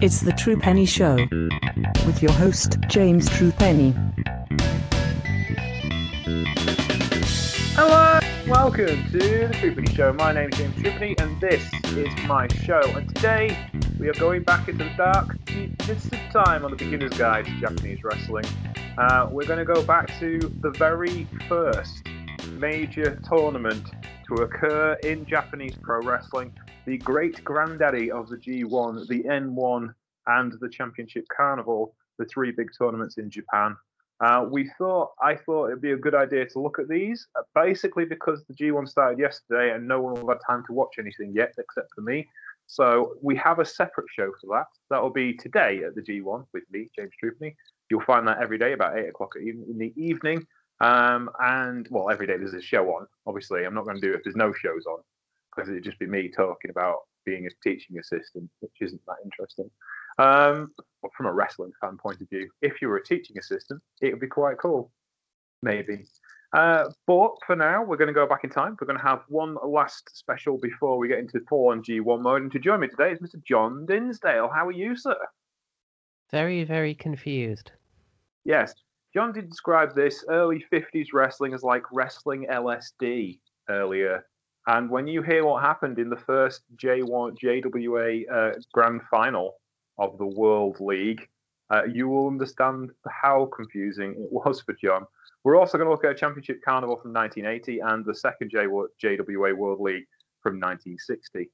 It's the True Penny Show with your host, James True Penny. Hello, welcome to the True Penny Show. My name is James True Penny, and this is my show. And today we are going back into the dark, deep, distant time on the beginner's guide to Japanese wrestling. Uh, we're going to go back to the very first major tournament to occur in Japanese pro wrestling, the great granddaddy of the G1, the N1, and the Championship Carnival, the three big tournaments in Japan. Uh, we thought, I thought it'd be a good idea to look at these, basically because the G1 started yesterday and no one will have time to watch anything yet except for me. So we have a separate show for that. That will be today at the G1 with me, James Troopney. You'll find that every day about eight o'clock in the evening. Um, and well, every day there's a show on. Obviously, I'm not going to do it if there's no shows on because it'd just be me talking about being a teaching assistant, which isn't that interesting. Um, from a wrestling fan point of view, if you were a teaching assistant, it would be quite cool, maybe. Uh, but for now, we're going to go back in time. We're going to have one last special before we get into full on G1 mode. And to join me today is Mr. John Dinsdale. How are you, sir? Very, very confused. Yes. John did describe this early 50s wrestling as like wrestling LSD earlier. And when you hear what happened in the first J1 JWA uh, Grand Final of the World League, uh, you will understand how confusing it was for John. We're also going to look at a Championship Carnival from 1980 and the second JWA World League from 1960.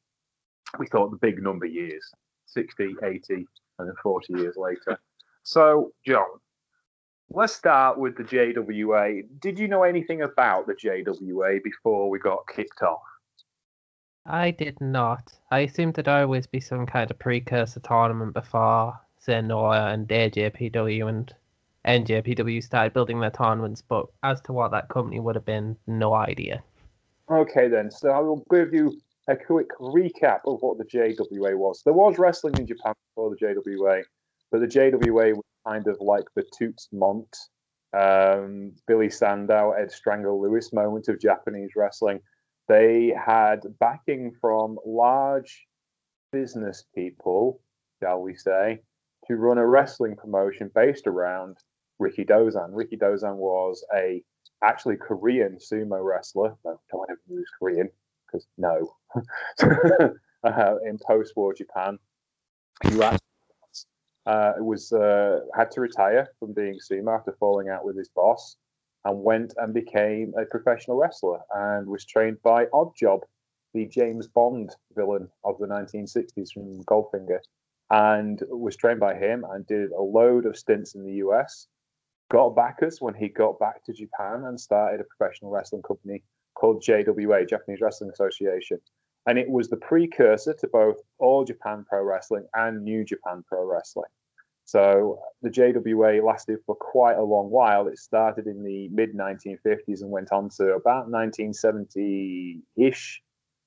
We thought the big number years 60, 80, and then 40 years later. So, John, let's start with the JWA. Did you know anything about the JWA before we got kicked off? I did not. I assumed there'd always be some kind of precursor tournament before Zenoya and AJPW and NJPW started building their tournaments, but as to what that company would have been, no idea. Okay, then. So I will give you a quick recap of what the JWA was. There was wrestling in Japan before the JWA, but the JWA was kind of like the Toots Mondt, um, Billy Sandow, Ed Strangler Lewis moment of Japanese wrestling. They had backing from large business people, shall we say, to run a wrestling promotion based around Rikidozan. Ricky Dozan was a actually Korean sumo wrestler. No, don't to use Korean because no. uh, in post-war Japan, he uh, was uh, had to retire from being sumo after falling out with his boss, and went and became a professional wrestler and was trained by Oddjob, the James Bond villain of the 1960s from Goldfinger and was trained by him and did a load of stints in the US. Got backers when he got back to Japan and started a professional wrestling company called JWA, Japanese Wrestling Association. And it was the precursor to both All Japan Pro Wrestling and New Japan Pro Wrestling. So the JWA lasted for quite a long while. It started in the mid 1950s and went on to about 1970 ish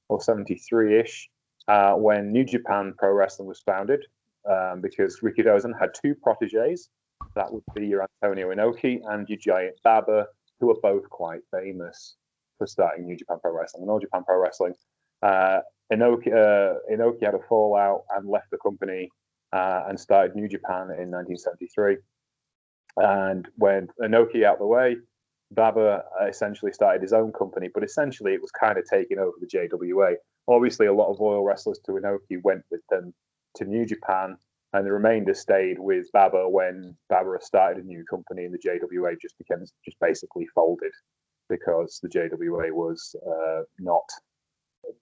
or 73 ish uh, when New Japan Pro Wrestling was founded, um, because Rikidozan had two proteges. That would be your Antonio Inoki and your Giant Baba, who are both quite famous for starting New Japan Pro Wrestling and All Japan Pro Wrestling. Uh, Inoki, uh, Inoki had a fallout and left the company uh, and started New Japan in 1973. And when Inoki out the way, Baba essentially started his own company, but essentially it was kind of taking over the JWA. Obviously, a lot of loyal wrestlers to Inoki went with them to New Japan, and the remainder stayed with Baba when Baba started a new company, and the JWA just became just basically folded because the JWA was uh, not.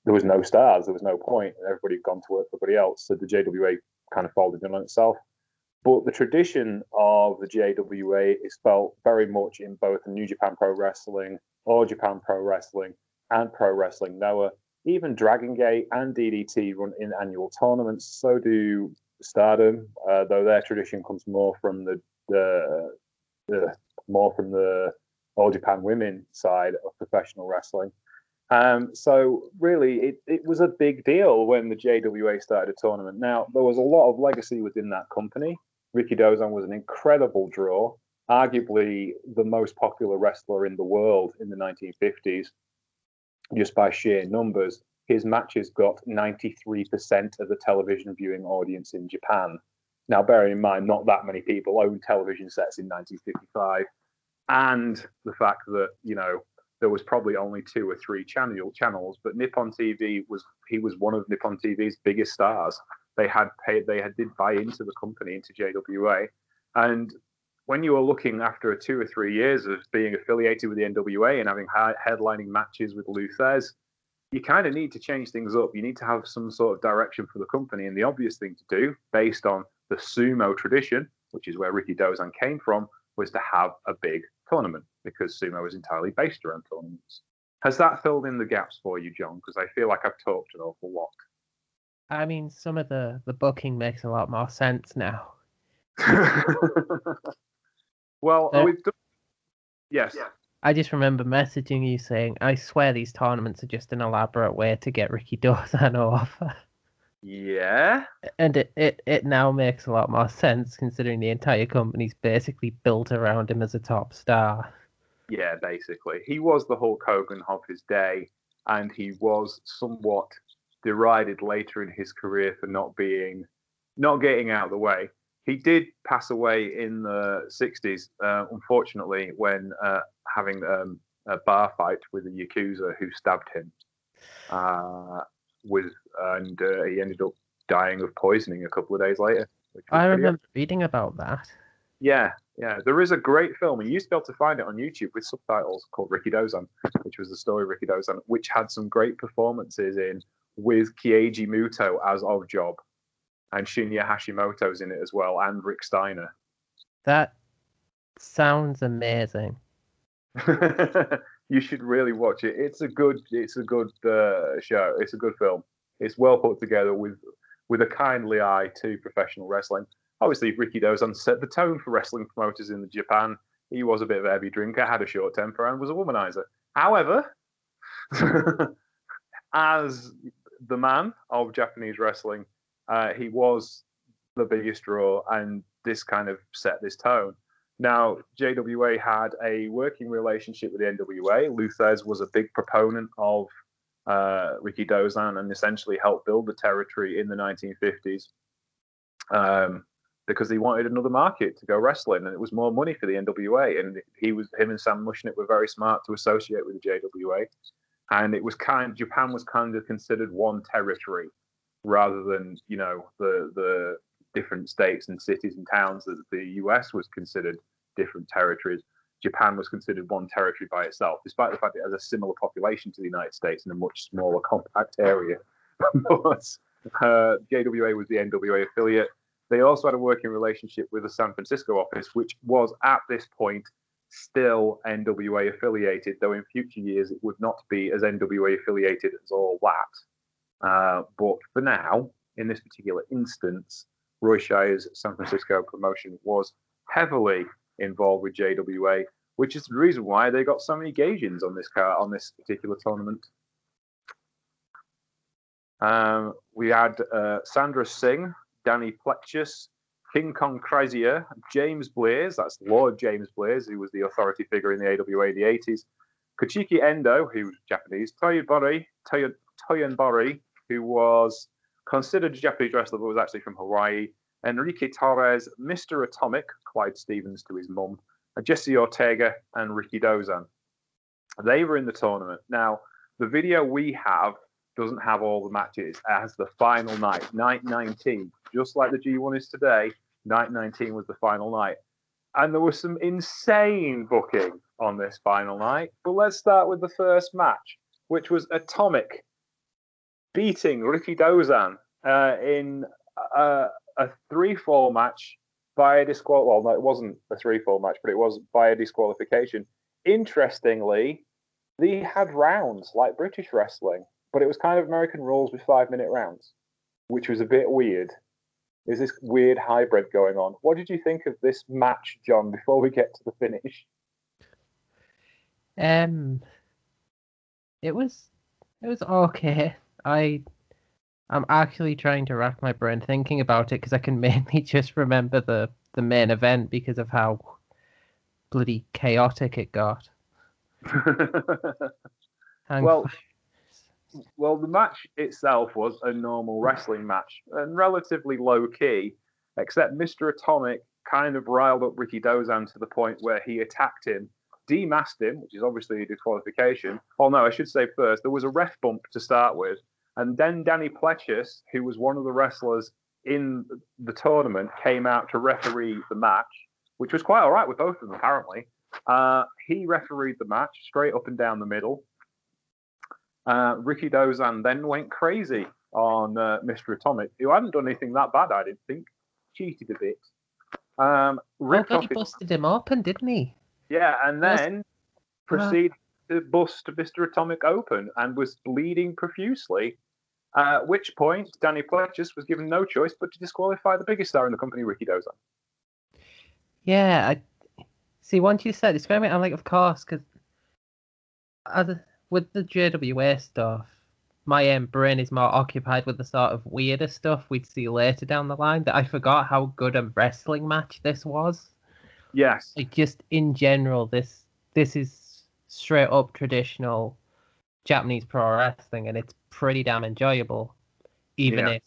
There was no stars. There was no point. Everybody had gone to work for everybody else, so the JWA kind of folded in on itself. But the tradition of the JWA is felt very much in both New Japan Pro Wrestling, All Japan Pro Wrestling, and Pro Wrestling Noah even Dragon Gate and DDT run in annual tournaments. So do Stardom, uh, though their tradition comes more from the, the, the more from the All Japan Women side of professional wrestling. Um, so really, it, it was a big deal when the JWA started a tournament. Now there was a lot of legacy within that company. Rikidozan was an incredible draw, arguably the most popular wrestler in the world in the 1950s just by sheer numbers. his matches got 93% of the television viewing audience in Japan. Now, bearing in mind, not that many people owned television sets in 1955, and the fact that you know there was probably only two or three channel channels, but Nippon TV was he was one of Nippon TV's biggest stars. They had paid, they had did buy into the company into JWA, and when you were looking after two or three years of being affiliated with the NWA and having headlining matches with Lou you kind of need to change things up. You need to have some sort of direction for the company, and the obvious thing to do, based on the sumo tradition, which is where Rikidozan came from, was to have a big tournament because sumo is entirely based around tournaments. Has that filled in the gaps for you, John? Because I feel like I've talked an awful lot. I mean, some of the the booking makes a lot more sense now. well, uh, we've done... yes. I just remember messaging you saying, "I swear these tournaments are just an elaborate way to get Ricky Rikidozan off." Yeah. And it, it, it now makes a lot more sense considering the entire company's basically built around him as a top star. Yeah, basically. He was the Hulk Hogan of his day, and he was somewhat derided later in his career for not being, not getting out of the way. He did pass away in the 60s, uh, unfortunately, when uh, having um, a bar fight with a Yakuza who stabbed him. Uh, with and uh, he ended up dying of poisoning a couple of days later. I remember reading about that. Yeah, yeah. There is a great film, and you used to be able to find it on YouTube with subtitles called Rikidozan, which was the story of Rikidozan, which had some great performances in with Keiji Muto as Oddjob, and Shinya Hashimoto's in it as well, and Rick Steiner. That sounds amazing. you should really watch it. It's a good, it's a good uh, show. It's a good film. It's well put together with with a kindly eye to professional wrestling. Obviously, Rikidozan set the tone for wrestling promoters in Japan. He was a bit of a heavy drinker, had a short temper, and was a womanizer. However, as the man of Japanese wrestling, uh, he was the biggest draw, and this kind of set this tone. Now, JWA had a working relationship with the NWA. Lou Thesz was a big proponent of uh, Rikidozan and essentially helped build the territory in the 1950s um, because he wanted another market to go wrestling, and it was more money for the NWA. And he was him and Sam Muchnick were very smart to associate with the JWA, and it was kind. Japan was kind of considered one territory rather than you know the the different states and cities and towns that the US was considered different territories. Japan was considered one territory by itself, despite the fact it has a similar population to the United States in a much smaller, compact area. but uh, JWA was the NWA affiliate. They also had a working relationship with the San Francisco office, which was at this point still NWA affiliated, though in future years it would not be as NWA affiliated as all that. Uh, but for now, in this particular instance, Roy Shire's San Francisco promotion was heavily involved with JWA, which is the reason why they got so many Gaijins on this car on this particular tournament. Um, we had uh, Sandra Singh, Danny Plechas, King Kong Krazier, James Blears, that's Lord James Blears, who was the authority figure in the AWA in the 80s, Kokichi Endo, who was Japanese, Toyobori, Toy- Toyonobori, who was considered a Japanese wrestler but was actually from Hawaii, Enrique Torres, Mr. Atomic, Clyde Stevens to his mum, Jesse Ortega, and Rikidozan. They were in the tournament. Now, the video we have doesn't have all the matches. Has the final night, night 19. Just like the G1 is today, night 19 was the final night. And there was some insane booking on this final night. But let's start with the first match, which was Atomic beating Rikidozan uh, in uh, a three-fall match by a disqual. Well, no, it wasn't a three-fall match, but it was by a disqualification. Interestingly, they had rounds like British wrestling, but it was kind of American rules with five-minute rounds, which was a bit weird. There's this weird hybrid going on. What did you think of this match, John? Before we get to the finish, um, it was it was okay. I I'm actually trying to rack my brain thinking about it because I can mainly just remember the the main event because of how bloody chaotic it got. well, well, the match itself was a normal wrestling match and relatively low key, except Mr. Atomic kind of riled up Rikidozan to the point where he attacked him, demasked him, which is obviously a disqualification. Oh no, I should say first there was a ref bump to start with, and then Danny Plechas, who was one of the wrestlers in the tournament, came out to referee the match, which was quite all right with both of them apparently. Uh, he refereed the match straight up and down the middle. Uh, Rikidozan then went crazy on uh, Mr. Atomic, who hadn't done anything that bad, I didn't think. Cheated a bit. Um, Oh, God, off he his- busted him open, didn't he? yeah, and then proceeded to bust Mr. Atomic open and was bleeding profusely. At which point, Danny Plechas was given no choice but to disqualify the biggest star in the company, Rikidozan. Yeah, I see. Once you said it, I'm like, of course, because with the JWA stuff, my um, brain is more occupied with the sort of weirder stuff we'd see later down the line. That I forgot how good a wrestling match this was. Yes. Like just in general, this this is straight up traditional Japanese pro wrestling, and it's pretty damn enjoyable. Even Yeah. if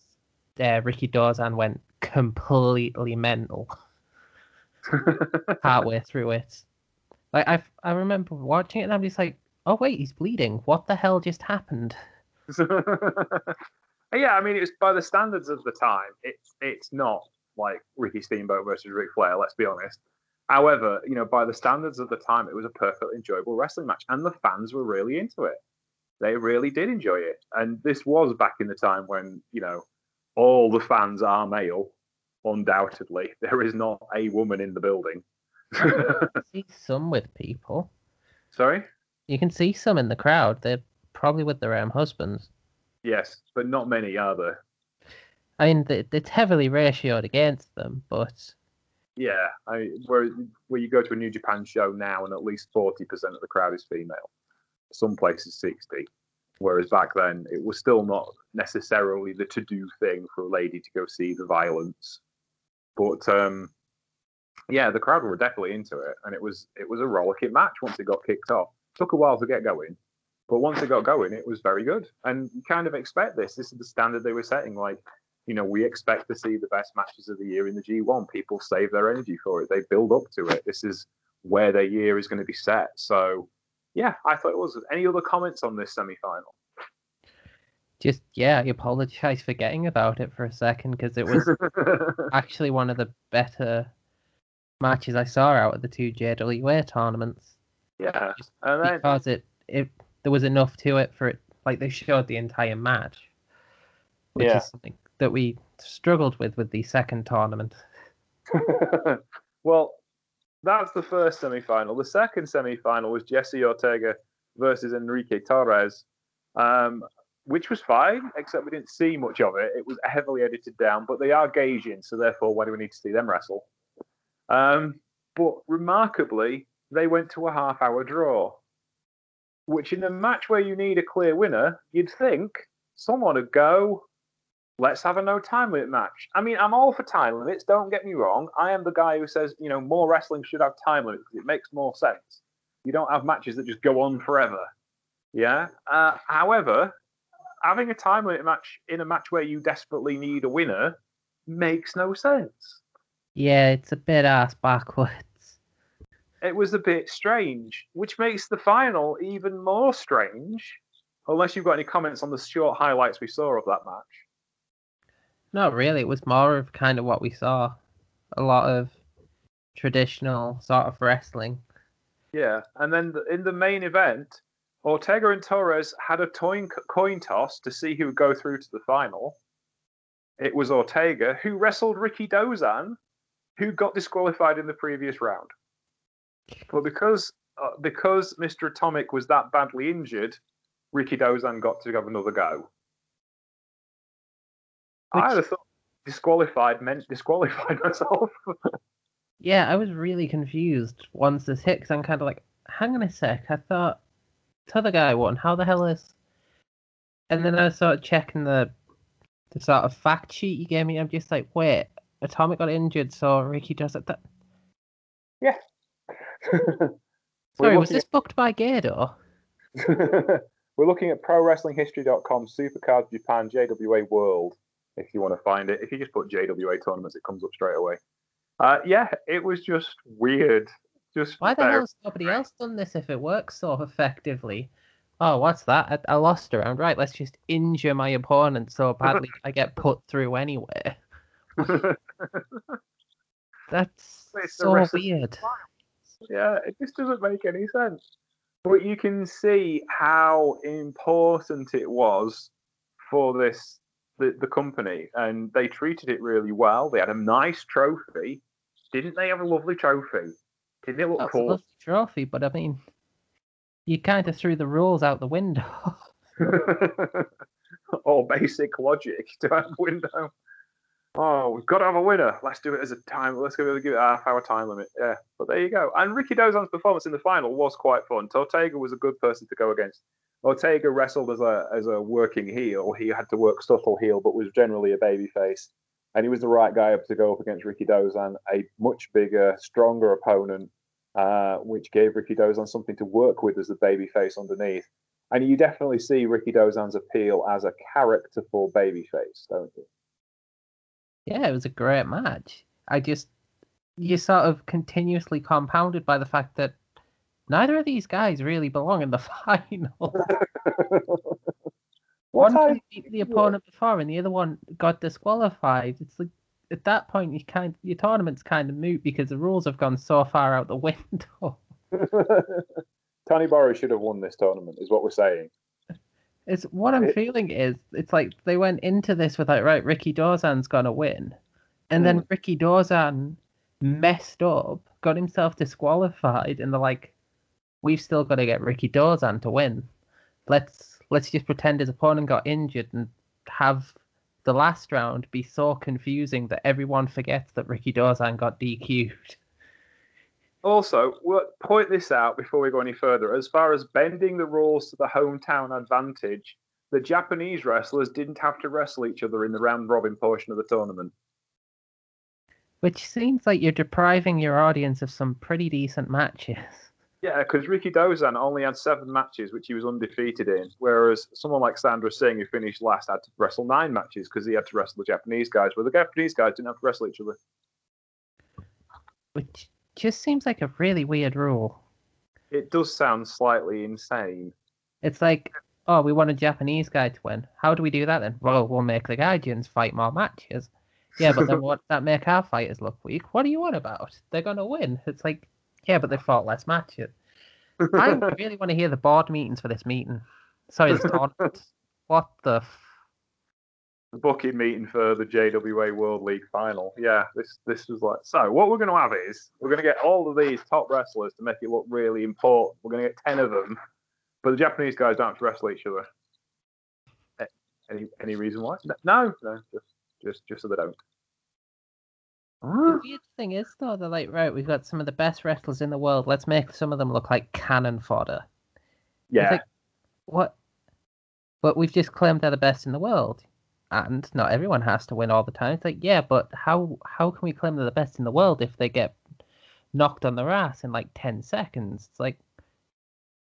uh, Rikidozan went completely mental partway through it. Like I, I remember watching it and I'm just like, oh wait, he's bleeding. What the hell just happened? yeah, I mean, it's by the standards of the time, it's it's not like Ricky Steamboat versus Ric Flair. Let's be honest. However, you know, by the standards of the time, it was a perfectly enjoyable wrestling match, and the fans were really into it. They really did enjoy it, and this was back in the time when you know all the fans are male. Undoubtedly, there is not a woman in the building. see some with people. Sorry. You can see some in the crowd. They're probably with their own husbands. Yes, but not many are there. I mean, it's heavily ratioed against them, but Yeah, I where where you go to a New Japan show now, and at least forty percent of the crowd is female. Some places sixty, whereas back then it was still not necessarily the to-do thing for a lady to go see the violence. But um, yeah, the crowd were definitely into it, and it was it was a rollicking match once it got kicked off. Took a while to get going, but once it got going, it was very good. And you kind of expect this. This is the standard they were setting. Like you know, we expect to see the best matches of the year in the G1. People save their energy for it. They build up to it. This is where their year is going to be set. So, yeah, I thought it was. Any other comments on this semi-final? just yeah, I apologize for getting about it for a second because it was actually one of the better matches I saw out of the two JWA tournaments. Yeah, and then because it, it there was enough to it for it like they showed the entire match which Yeah. is something that we struggled with with the second tournament well, that's the first semi-final. The second semi-final was Jesse Ortega versus Enrique Torres, um, which was fine, except we didn't see much of it. It was heavily edited down, but they are gaijin, so therefore, why do we need to see them wrestle? Um, but remarkably, they went to a half-hour draw, which in a match where you need a clear winner, you'd think someone would go, let's have a no time limit match. I mean, I'm all for time limits. Don't get me wrong. I am the guy who says, you know, more wrestling should have time limits because it makes more sense. You don't have matches that just go on forever. Yeah. Uh, however, having a time limit match in a match where you desperately need a winner makes no sense. yeah it's a bit ass backwards It was a bit strange, which makes the final even more strange. Unless you've got any comments on the short highlights we saw of that match. not really it was more of kind of what we saw a lot of traditional sort of wrestling Yeah, and then in the main event, Ortega and Torres had a coin, coin toss to see who would go through to the final. It was Ortega who wrestled Rikidozan, who got disqualified in the previous round. But because uh, because Mr. Atomic was that badly injured, Rikidozan got to have another go. I Which- would thought disqualified meant disqualified myself. yeah i was really confused once this hit because i'm kind of like hang on a sec i thought the other guy won how the hell is and then i started checking the the sort of fact sheet you gave me i'm just like wait atomic got injured so ricky does it that We're sorry was this booked by Gedo at- We're looking at ProWrestlingHistory.com, Supercard Japan, JWA World. If you want to find it, if you just put JWA tournaments, it comes up straight away. Uh, yeah, it was just weird. Just Why the hell has nobody else done this if it works so effectively? Oh, what's that? I, I lost around. Right, let's just injure my opponent so badly I get put through anyway. That's It's so weird. Yeah, it just doesn't make any sense. But you can see how important it was for this the, the company, and they treated it really well. They had a nice trophy. Didn't they have a lovely trophy? Didn't it look That's a cool? lovely trophy, but I mean, you kind of threw the rules out the window. or basic logic to have a window. Oh, we've got to have a winner. Let's do it as a time. Let's give it, give it a half hour time limit. Yeah, but there you go. And Rikidozan's performance in the final was quite fun. Ortega was a good person to go against. Ortega wrestled as a as a working heel. He had to work subtle heel, but was generally a baby face. And he was the right guy to go up against Rikidozan, a much bigger, stronger opponent, uh, which gave Rikidozan something to work with as the baby face underneath. And you definitely see Rikidozan's appeal as a character for babyface, don't you? Yeah, it was a great match. I just you're mm. sort of continuously compounded by the fact that neither of these guys really belong in the final. One beat the opponent before, and the other one got disqualified. It's like at that point, you kind your tournament's kind of moot because the rules have gone so far out the window. Toyonobori should have won this tournament, is what we're saying. It's what I'm It- feeling is it's like they went into this with like right, Rikidozan's gonna win, and then mm. Rikidozan messed up, got himself disqualified, and they're like, we've still got to get Rikidozan to win. Let's let's just pretend his opponent got injured and have the last round be so confusing that everyone forgets that Rikidozan got DQ'd. Also, we'll point this out before we go any further. As far as bending the rules to the hometown advantage, the Japanese wrestlers didn't have to wrestle each other in the round robin portion of the tournament. Which seems like you're depriving your audience of some pretty decent matches. Yeah, because Rikidozan only had seven matches, which he was undefeated in, whereas someone like Sandra Singh, who finished last, had to wrestle nine matches because he had to wrestle the Japanese guys, where the Japanese guys didn't have to wrestle each other. Which just seems like a really weird rule. It does sound slightly insane. It's like, oh, we want a Japanese guy to win. How do we do that then? Well, we'll make the Guardians fight more matches. Yeah, but then what? That make our fighters look weak. What are you on about? They're gonna win. It's like, yeah, but they fought less matches. I really want to hear the board meetings for this meeting. Sorry, this tournament. What the? Booking meeting for the JWA World League final. Yeah, this this was like so. What we're going to have is we're going to get all of these top wrestlers to make it look really important. We're going to get ten of them, but the Japanese guys don't have to wrestle each other. Any any reason why? No, no, just just just so they don't. The weird thing is though, they're like, right, we've got some of the best wrestlers in the world. Let's make some of them look like cannon fodder. Yeah, like- What? But we've just claimed they're the best in the world, and not everyone has to win all the time. It's like, yeah, but how how can we claim they're the best in the world if they get knocked on their ass in like ten seconds? It's like,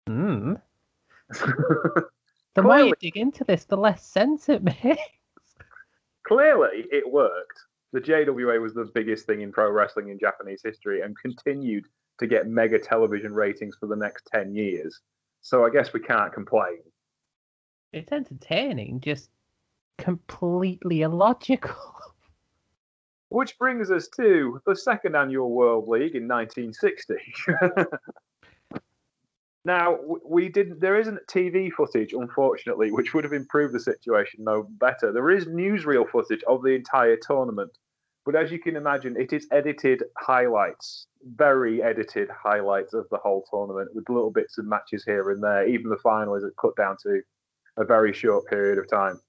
hmm. The more you dig into this, the less sense it makes. clearly it worked. The JWA was the biggest thing in pro wrestling in Japanese history and continued to get mega television ratings for the next ten years. So I guess we can't complain. It's entertaining, just completely illogical. Which brings us to the second annual World League in 1960. now, we didn't. There isn't TV footage, unfortunately, which would have improved the situation no better. There is newsreel footage of the entire tournament, but as you can imagine, it is edited highlights, very edited highlights of the whole tournament, with little bits of matches here and there. Even the final is cut down to a very short period of time.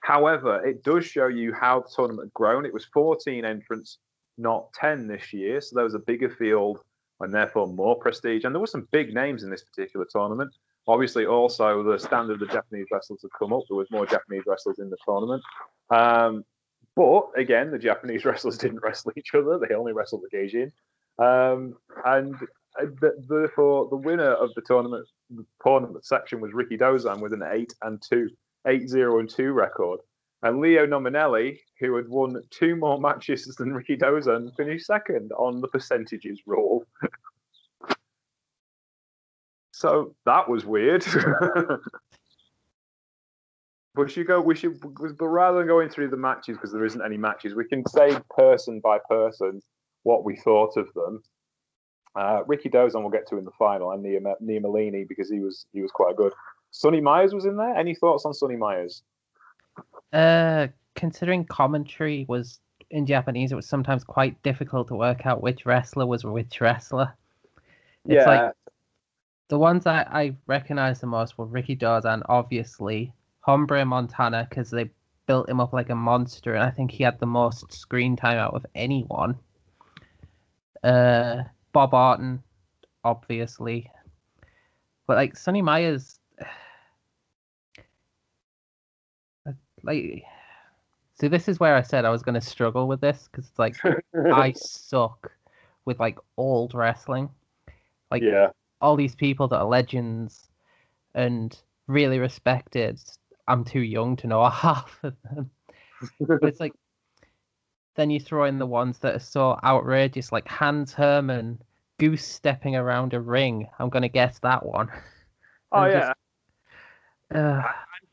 However, it does show you how the tournament had grown. It was 14 entrants, not 10 this year. So there was a bigger field and therefore more prestige. And there were some big names in this particular tournament. Obviously, also the standard of the Japanese wrestlers had come up. There was more Japanese wrestlers in the tournament. Um, but again, the Japanese wrestlers didn't wrestle each other. They only wrestled the Gaijin. Um, and uh, the, therefore, the winner of the tournament the tournament section was Rikidozan with an eight and two, eight zero and two record. And Leo Nomellini, who had won two more matches than Rikidozan, finished second on the percentages rule. so that was weird. we should go. We should, but rather than going through the matches because there isn't any matches, we can say person by person what we thought of them. Uh, Rikidozan we'll get to in the final, and Nomellini because he was he was quite good. Sonny Myers was in there. Any thoughts on Sonny Myers? Uh, considering commentary was in Japanese, it was sometimes quite difficult to work out which wrestler was which wrestler. It's yeah. like the ones that I recognized the most were Rikidozan, obviously, Hombre Montana, because they built him up like a monster, and I think he had the most screen time out of anyone. Uh, Bob Orton, obviously. But like Sonny Myers, like, so this is where I said I was going to struggle with this because it's like I suck with like old wrestling, like yeah, all these people that are legends and really respected. I'm too young to know half of them. it's like then you throw in the ones that are so outrageous, like Hans Hermann goose stepping around a ring. I'm gonna guess that one. Oh yeah. Just, uh,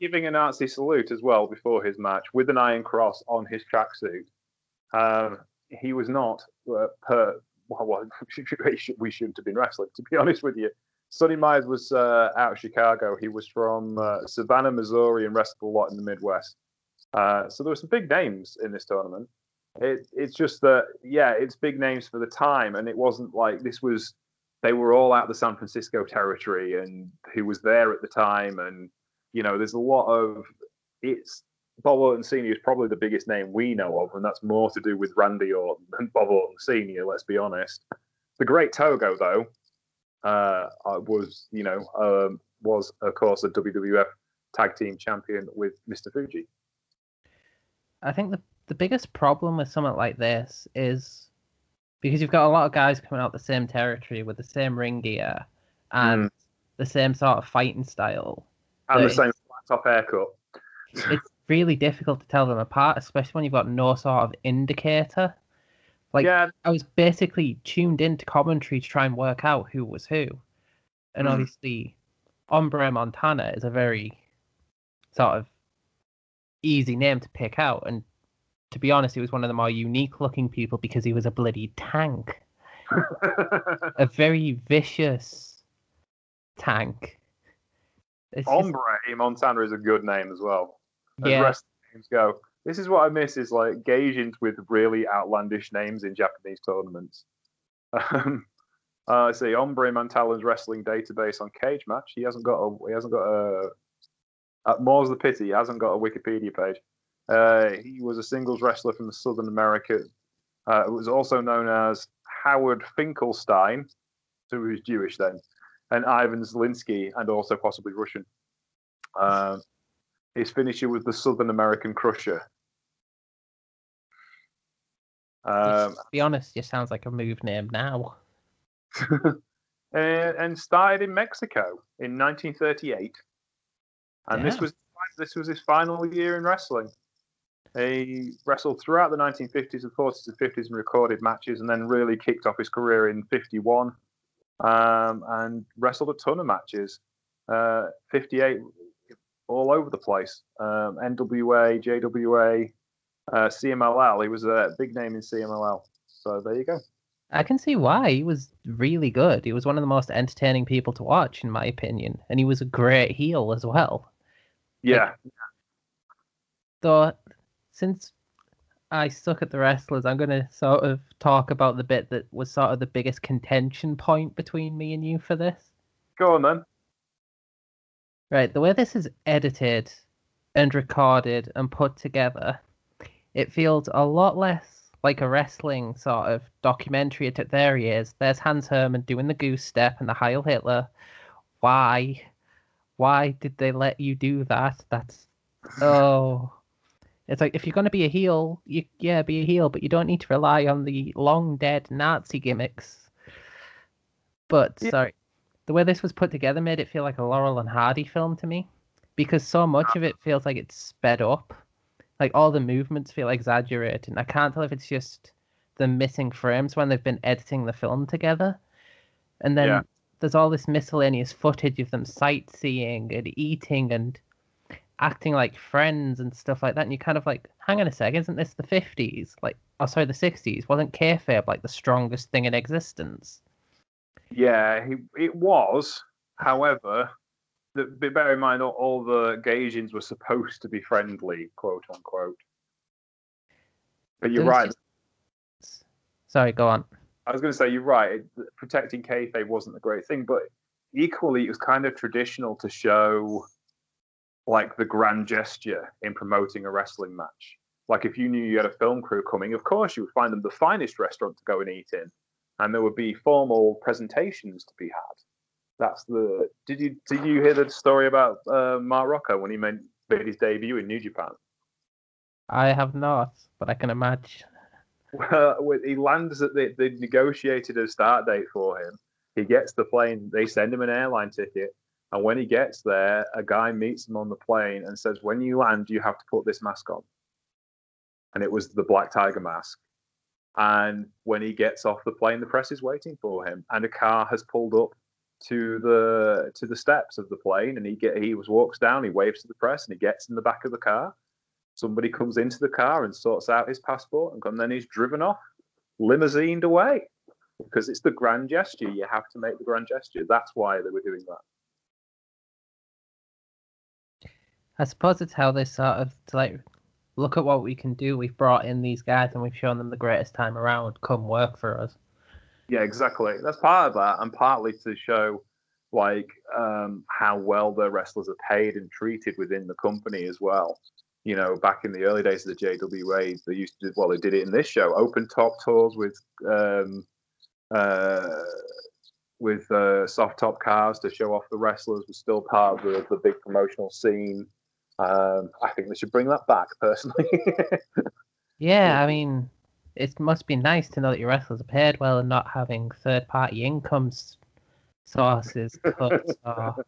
giving a Nazi salute as well before his match with an iron cross on his tracksuit. Um, he was not uh, per. Well, well, we shouldn't have been wrestling, to be honest with you. Sonny Myers was uh, out of Chicago. He was from uh, Savannah, Missouri, and wrestled a lot in the Midwest. Uh, so there were some big names in this tournament. It, it's just that, yeah, it's big names for the time, and it wasn't like this was. They were all out of the San Francisco territory, and who was there at the time, and you know, there's a lot of it's. Bob Orton Senior is probably the biggest name we know of, and that's more to do with Randy Orton than Bob Orton Senior. Let's be honest. The Great Togo, though, uh, was you know um, was of course a WWF Tag Team Champion with Mr. Fuji. I think the the biggest problem with something like this is because you've got a lot of guys coming out the same territory with the same ring gear and mm. the same sort of fighting style. And the same top haircut. it's really difficult to tell them apart, especially when you've got no sort of indicator. Like yeah. I was basically tuned into commentary to try and work out who was who. And mm. obviously Hombre Montana is a very sort of easy name to pick out and to be honest, he was one of the more unique looking people because he was a bloody tank. a very vicious tank. It's Hombre just... Montana is a good name as well. As yeah. rest names go. This is what I miss is like gaijin with really outlandish names in Japanese tournaments. Um, uh, let's see, Hombre Montana's wrestling database on Cage Match. He hasn't got a. He hasn't got a. Uh, more's the pity. He hasn't got a Wikipedia page. Uh, he was a singles wrestler from the Southern America. Uh, was also known as Howard Finkelstein, so he was Jewish then, and Ivan Zelinsky, and also possibly Russian. Uh, his finisher was the Southern American Crusher. Um, be honest, it sounds like a move name now. and, and started in Mexico in 1938, and Damn. this was this was his final year in wrestling. He wrestled throughout the 1950s and 40s and 50s and recorded matches, and then really kicked off his career in 51 um, and wrestled a ton of matches. Uh, 58 all over the place. Um, NWA, JWA, uh, CMLL. He was a big name in CMLL. So there you go. I can see why. He was really good. He was one of the most entertaining people to watch, in my opinion. And he was a great heel as well. Yeah. Like, though since I suck at the wrestlers, I'm going to sort of talk about the bit that was sort of the biggest contention point between me and you for this. Go on then. Right, the way this is edited and recorded and put together, it feels a lot less like a wrestling sort of documentary. It, There he is. There's Hans Hermann doing the goose step and the Heil Hitler. Why? Why did they let you do that? That's oh it's like if you're going to be a heel, you yeah, be a heel, but you don't need to rely on the long dead Nazi gimmicks. But Yeah. sorry, the way this was put together made it feel like a Laurel and Hardy film to me, because so much of it feels like it's sped up. Like all the movements feel exaggerated. and I can't tell if it's just the missing frames when they've been editing the film together. And then Yeah. there's all this miscellaneous footage of them sightseeing and eating and acting like friends and stuff like that. And you're kind of like, hang on a sec, isn't this the 50s? Like, oh, sorry, the 60s. Wasn't kayfabe like the strongest thing in existence? Yeah, he, it was. However, the, bear in mind all, all the Gaijins were supposed to be friendly, quote unquote. But you're right. just- Sorry, go on. I was going to say you're right. Protecting kayfabe wasn't the great thing, but equally, it was kind of traditional to show like the grand gesture in promoting a wrestling match. Like if you knew you had a film crew coming, of course you would find them the finest restaurant to go and eat in, and there would be formal presentations to be had. That's the. Did you did you hear the story about uh, Mark Rocco when he made, made his debut in New Japan? I have not, but I can imagine. Well, he lands at the they negotiated a start date for him. He gets the plane. They send him an airline ticket, and when he gets there, a guy meets him on the plane and says, "When you land, you have to put this mask on." And it was the Black Tiger mask. And when he gets off the plane, the press is waiting for him, and a car has pulled up to the to the steps of the plane, and he get he was walks down, he waves to the press, and he gets in the back of the car somebody comes into the car and sorts out his passport, and then he's driven off, limousined away. Because it's the grand gesture. You have to make the grand gesture. That's why they were doing that. I suppose it's how they sort of like look at what we can do. We've brought in these guys and we've shown them the greatest time around. Come work for us. Yeah, exactly. That's part of that, and partly to show like um, how well their wrestlers are paid and treated within the company as well. You know, back in the early days of the JWA, they used to do, well, they did it in this show, open top tours with um, uh, with uh, soft top cars to show off the wrestlers was still part of the, the big promotional scene. Um, I think they should bring that back, personally. Yeah, I mean, it must be nice to know that your wrestlers are paid well and not having third party income sources cut or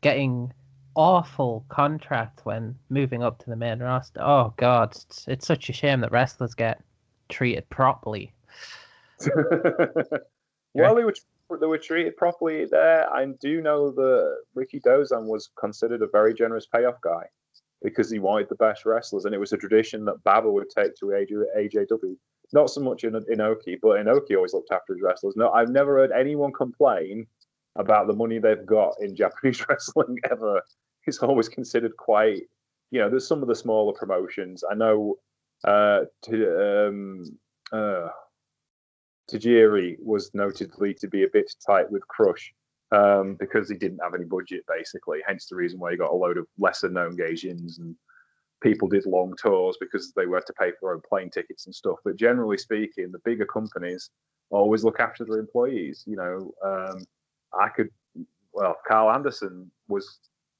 getting awful contracts when moving up to the main roster. Oh god, it's, it's such a shame that wrestlers get treated properly. well, they were they were treated properly there. I do know that Rikidozan was considered a very generous payoff guy because he wanted the best wrestlers, and it was a tradition that Baba would take to AJ, AJW. Not so much in Inoki, but Inoki always looked after his wrestlers. No, I've never heard anyone complain about the money they've got in Japanese wrestling ever. It's always considered quite, you know, there's some of the smaller promotions. I know uh, to, um, uh, Tajiri was notedly to be a bit tight with Crush um, because he didn't have any budget, basically. Hence the reason why he got a load of lesser known Gaijins and people did long tours because they were to pay for their own plane tickets and stuff. But generally speaking, the bigger companies always look after their employees. You know, um, I could, well, Karl Anderson was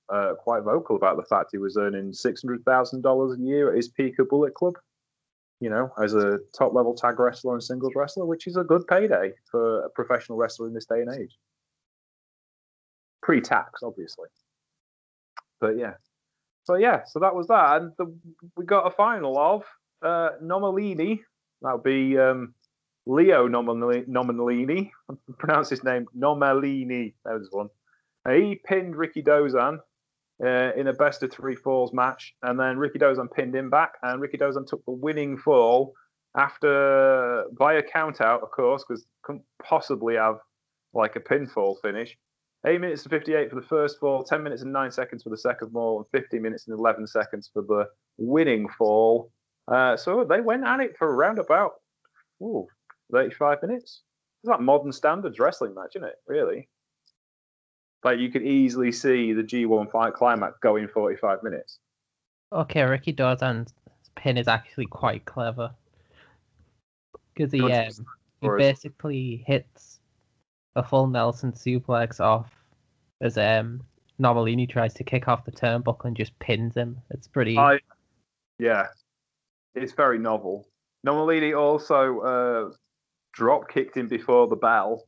uh, quite vocal about the fact he was earning $600,000 a year at his peak Bullet Club you know, as a top level tag wrestler and singles wrestler, which is a good payday for a professional wrestler in this day and age. Pre tax, obviously. But yeah. So yeah, so that was that. And the, we got a final of uh, Nomellini. That would be um, Leo Nomellini. Nomalini. Pronounce his name Nomalini. That was one. He pinned Rikidozan uh, in a best of three falls match, and then Rikidozan pinned him back, and Rikidozan took the winning fall after by a count out, of course, because couldn't possibly have like a pinfall finish. Eight minutes and 58 for the first fall, 10 minutes and 9 seconds for the second fall, and 50 minutes and 11 seconds for the winning fall. Uh, so they went at it for around about ooh, 35 minutes. It's like modern standards wrestling match, isn't it? Really? Like you could easily see the G1 fight climax going 45 minutes. Okay, Rikidozan's pin is actually quite clever because he um, he basically hits a full Nelson suplex off as um Nomellini tries to kick off the turnbuckle and just pins him. It's pretty. I, yeah, it's very novel. Nomellini also uh, drop kicked him before the bell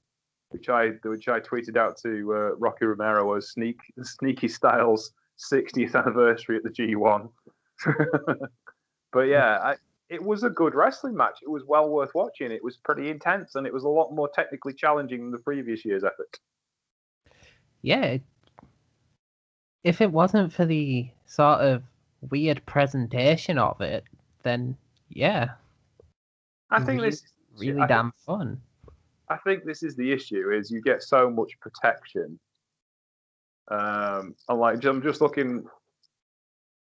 which I which I tweeted out to uh, Rocky Romero as sneak sneaky styles 60th anniversary at the G1. but yeah, I, it was a good wrestling match. It was well worth watching. It was pretty intense, and it was a lot more technically challenging than the previous year's effort. Yeah. If it wasn't for the sort of weird presentation of it, then yeah. I think really, this really I damn think, fun. I think this is the issue: is you get so much protection. Um, I'm like, I'm just looking.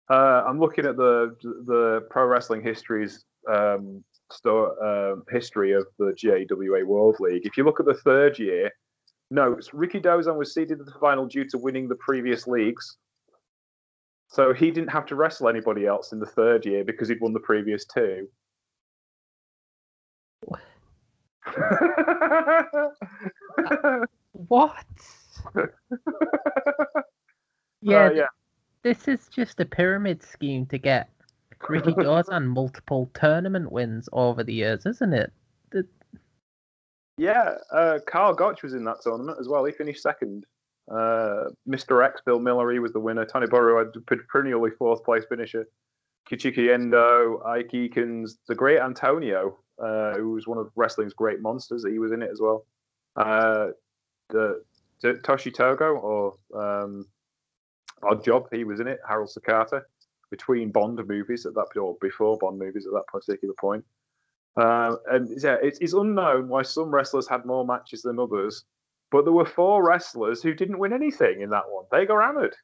Uh, I'm looking at the the pro wrestling histories um, uh, history of the JWA World League. If you look at the third year, notes Rikidozan was seeded to the final due to winning the previous leagues. So he didn't have to wrestle anybody else in the third year because he'd won the previous two. What? yeah, Uh, yeah. this is just a pyramid scheme to get Ricky Dawson multiple tournament wins over the years, isn't it? The- Yeah, uh, Karl Gotch was in that tournament as well. He finished second. Uh, Mr. X, Bill Miller, he was the winner. Tony Burrow had a perennially fourth place finisher. Kokichi Endo, Ike Eakins, the great Antonio, uh, who was one of wrestling's great monsters. He was in it as well. Uh, the, the Toshi Togo or um, Oddjob, he was in it. Harold Sakata, between Bond movies at that or before Bond movies at that particular point. Uh, and yeah, it's, it's unknown why some wrestlers had more matches than others, but there were four wrestlers who didn't win anything in that one. They got hammered.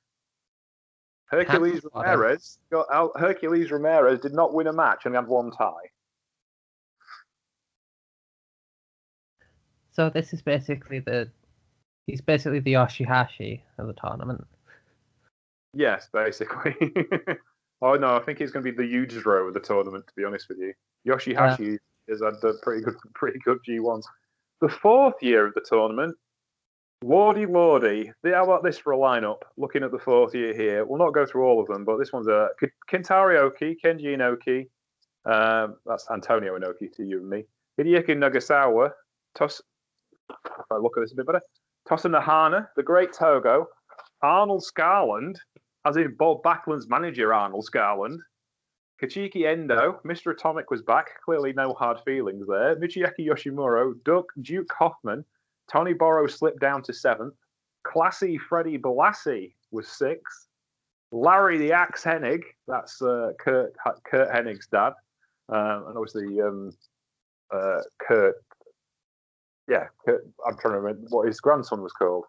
Hercules That's Ramirez got out. Hercules Ramirez did not win a match and had one tie. So this is basically the he's basically the Yoshihashi of the tournament. Yes, basically. oh no, I think he's going to be the Yujiro of the tournament. To be honest with you, Yoshihashi has had a pretty good, pretty good G1s. The fourth year of the tournament, Wardy Lordy. How about this for a lineup? Looking at the fourth year here, we'll not go through all of them, but this one's a Kintaro Oki, Kanji Inoki. Um, that's Antonio Inoki to you and me. Hideki Nagasawa, Tos. If I look at this a bit better, Tosa Nahana, the Great Togo, Arnold Skaaland, as in Bob Backlund's manager, Arnold Skaaland. Kokichi Endo, Mr. Atomic was back. Clearly, no hard feelings there. Michiaki Yoshimura, Duke, Duke Hoffman, Tony Borrow slipped down to seventh. Classy Freddie Blassie was sixth. Larry the Axe Hennig, that's uh, Curt Curt Hennig's dad, um, and obviously um, uh, Curt. Yeah, I'm trying to remember what his grandson was called.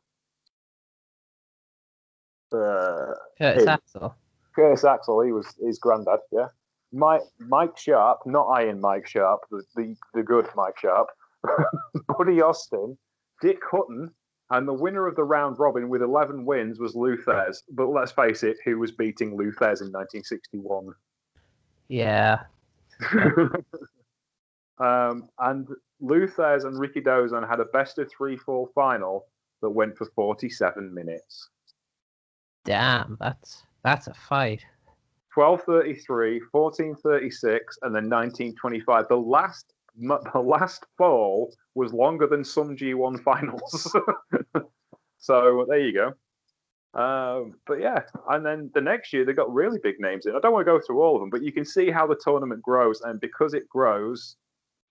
Uh, Curtis Hey. Axel. Curtis Axel, he was his granddad, yeah. Mike Mike Sharpe, not Iron Mike Sharpe, the the, the good Mike Sharpe, Buddy Austin, Dick Hutton, and the winner of the round robin with 11 wins was Lou Thesz. But let's face it, who was beating Lou Thesz in 1961? Yeah. um, and Lou Thesz and Rikidozan had a best of three fall final that went for 47 minutes. Damn, that's that's a fight. 1233, 1436, and then 1925. The last the last fall was longer than some G1 finals. so there you go. Um, but yeah, and then the next year they got really big names in. I don't want to go through all of them, but you can see how the tournament grows, and because it grows,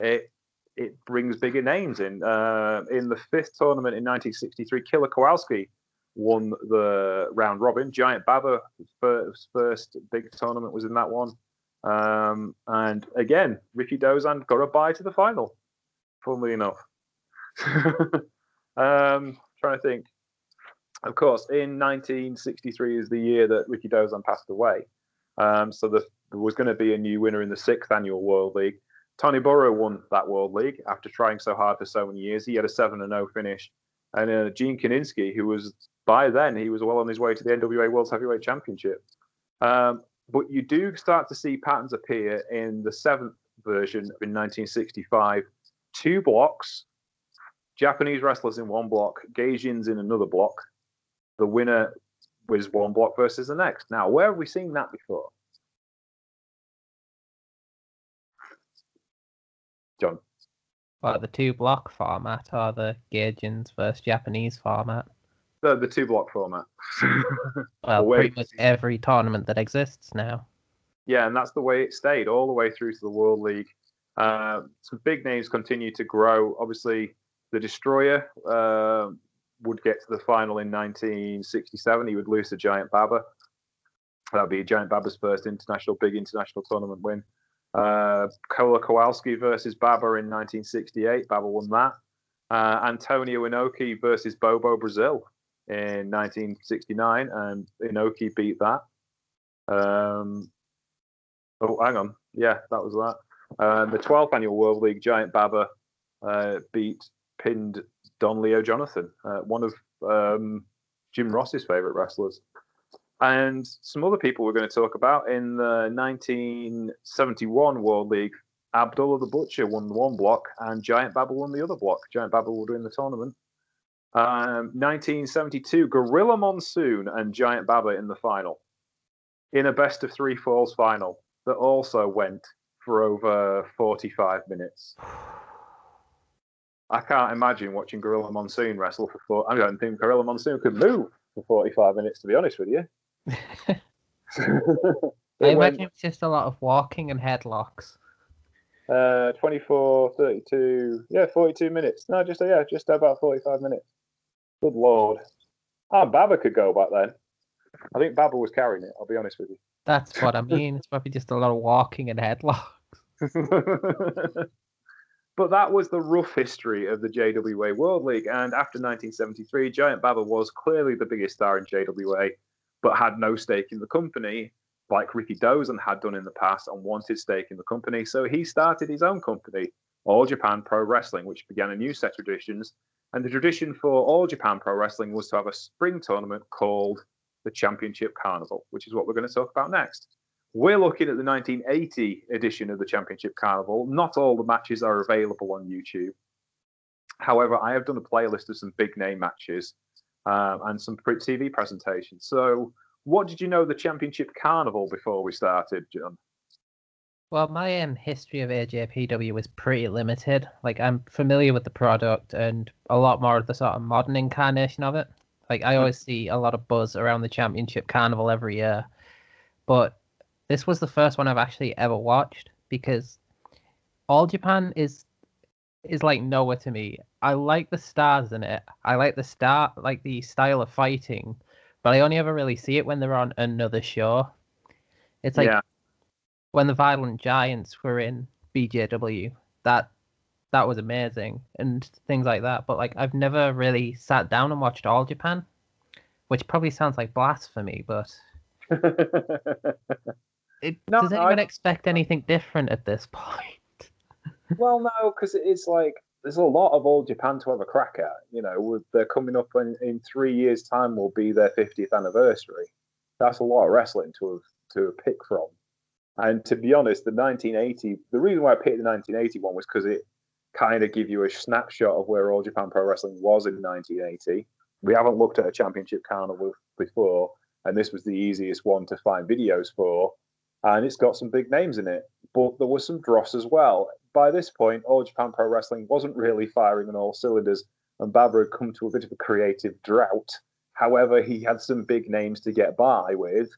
it it brings bigger names in. Uh, in the fifth tournament in 1963, Killer Kowalski won the round robin. Giant Baba first, first big tournament was in that one. Um, and again, Rikidozan got a bye to the final, funnily enough. um, trying to think. Of course, in 1963 is the year that Rikidozan passed away. Um, so the, there was going to be a new winner in the sixth annual World League. Tony Burrow won that World League after trying so hard for so many years. He had a 7 0 finish. And uh, Gene Kiniski, who was by then, he was well on his way to the NWA World Heavyweight Championship. Um, but you do start to see patterns appear in the seventh version in 1965. Two blocks, Japanese wrestlers in one block, Gaijins in another block. The winner was one block versus the next. Now, where have we seen that before? John. The two block format or the Gaijins versus Japanese format? The the two block format. Well, pretty much every tournament that exists now. Yeah, and that's the way it stayed all the way through to the World League. Uh, some big names continue to grow. Obviously, the Destroyer uh, would get to the final in 1967. He would lose to Giant Baba. That would be Giant Baba's first international, big international tournament win. Uh, Killer Kowalski versus Baba in 1968. Baba won that. Uh, Antonio Inoki versus Bobo Brazil in 1969, and Inoki beat that. Um, oh, hang on. Yeah, that was that. Um, the 12th annual World League Giant Baba uh, beat pinned Don Leo Jonathan, uh, one of um, Jim Ross's favorite wrestlers. And some other people we're going to talk about in the 1971 World League. Abdullah the Butcher won one block, and Giant Baba won the other block. Giant Baba would win the tournament. Um, 1972, Gorilla Monsoon and Giant Baba in the final, in a best of three falls final that also went for over 45 minutes. I can't imagine watching Gorilla Monsoon wrestle for four. I don't think Gorilla Monsoon could move for 45 minutes, to be honest with you. I imagine it's just a lot of walking and headlocks. uh, 24, 32, yeah, 42 minutes. No, just yeah, just about 45 minutes. Good lord. Ah, Baba could go back then. I think Baba was carrying it. I'll be honest with you. That's what I mean. It's probably just a lot of walking and headlocks. but that was the rough history of the JWA World League. And after 1973, Giant Baba was clearly the biggest star in JWA, but had no stake in the company, like Rikidozan had done in the past and wanted stake in the company. So he started his own company, All Japan Pro Wrestling, which began a new set of traditions. And the tradition for All Japan Pro Wrestling was to have a spring tournament called the Championship Carnival, which is what we're going to talk about next. We're looking at the 1980 edition of the Championship Carnival. Not all the matches are available on YouTube. However, I have done a playlist of some big name matches um, and some TV presentations. So, what did you know of the Championship Carnival before we started, John? Well, my um, history of AJPW was pretty limited. Like, I'm familiar with the product and a lot more of the sort of modern incarnation of it. Like, I always see a lot of buzz around the Championship Carnival every year. But this was the first one I've actually ever watched because All Japan is is like nowhere to me. I like the stars in it. I like the star like the style of fighting, but I only ever really see it when they're on another show. It's like yeah, when the Violent Giants were in BJW, that that was amazing and things like that. But like I've never really sat down and watched All Japan, which probably sounds like blasphemy, but it, No, does anyone I- expect anything different at this point? Well, no, because it's like there's a lot of old Japan to have a crack at. You know, they're coming up in, in three years' time will be their 50th anniversary. That's a lot of wrestling to to pick from. And to be honest, the 1980, the reason why I picked the 1980 one was because it kind of give you a snapshot of where All Japan Pro Wrestling was in 1980. We haven't looked at a championship carnival before, and this was the easiest one to find videos for. And it's got some big names in it, but there was some dross as well. By this point, All Japan Pro Wrestling wasn't really firing on all cylinders, and Baba had come to a bit of a creative drought. However, he had some big names to get by with,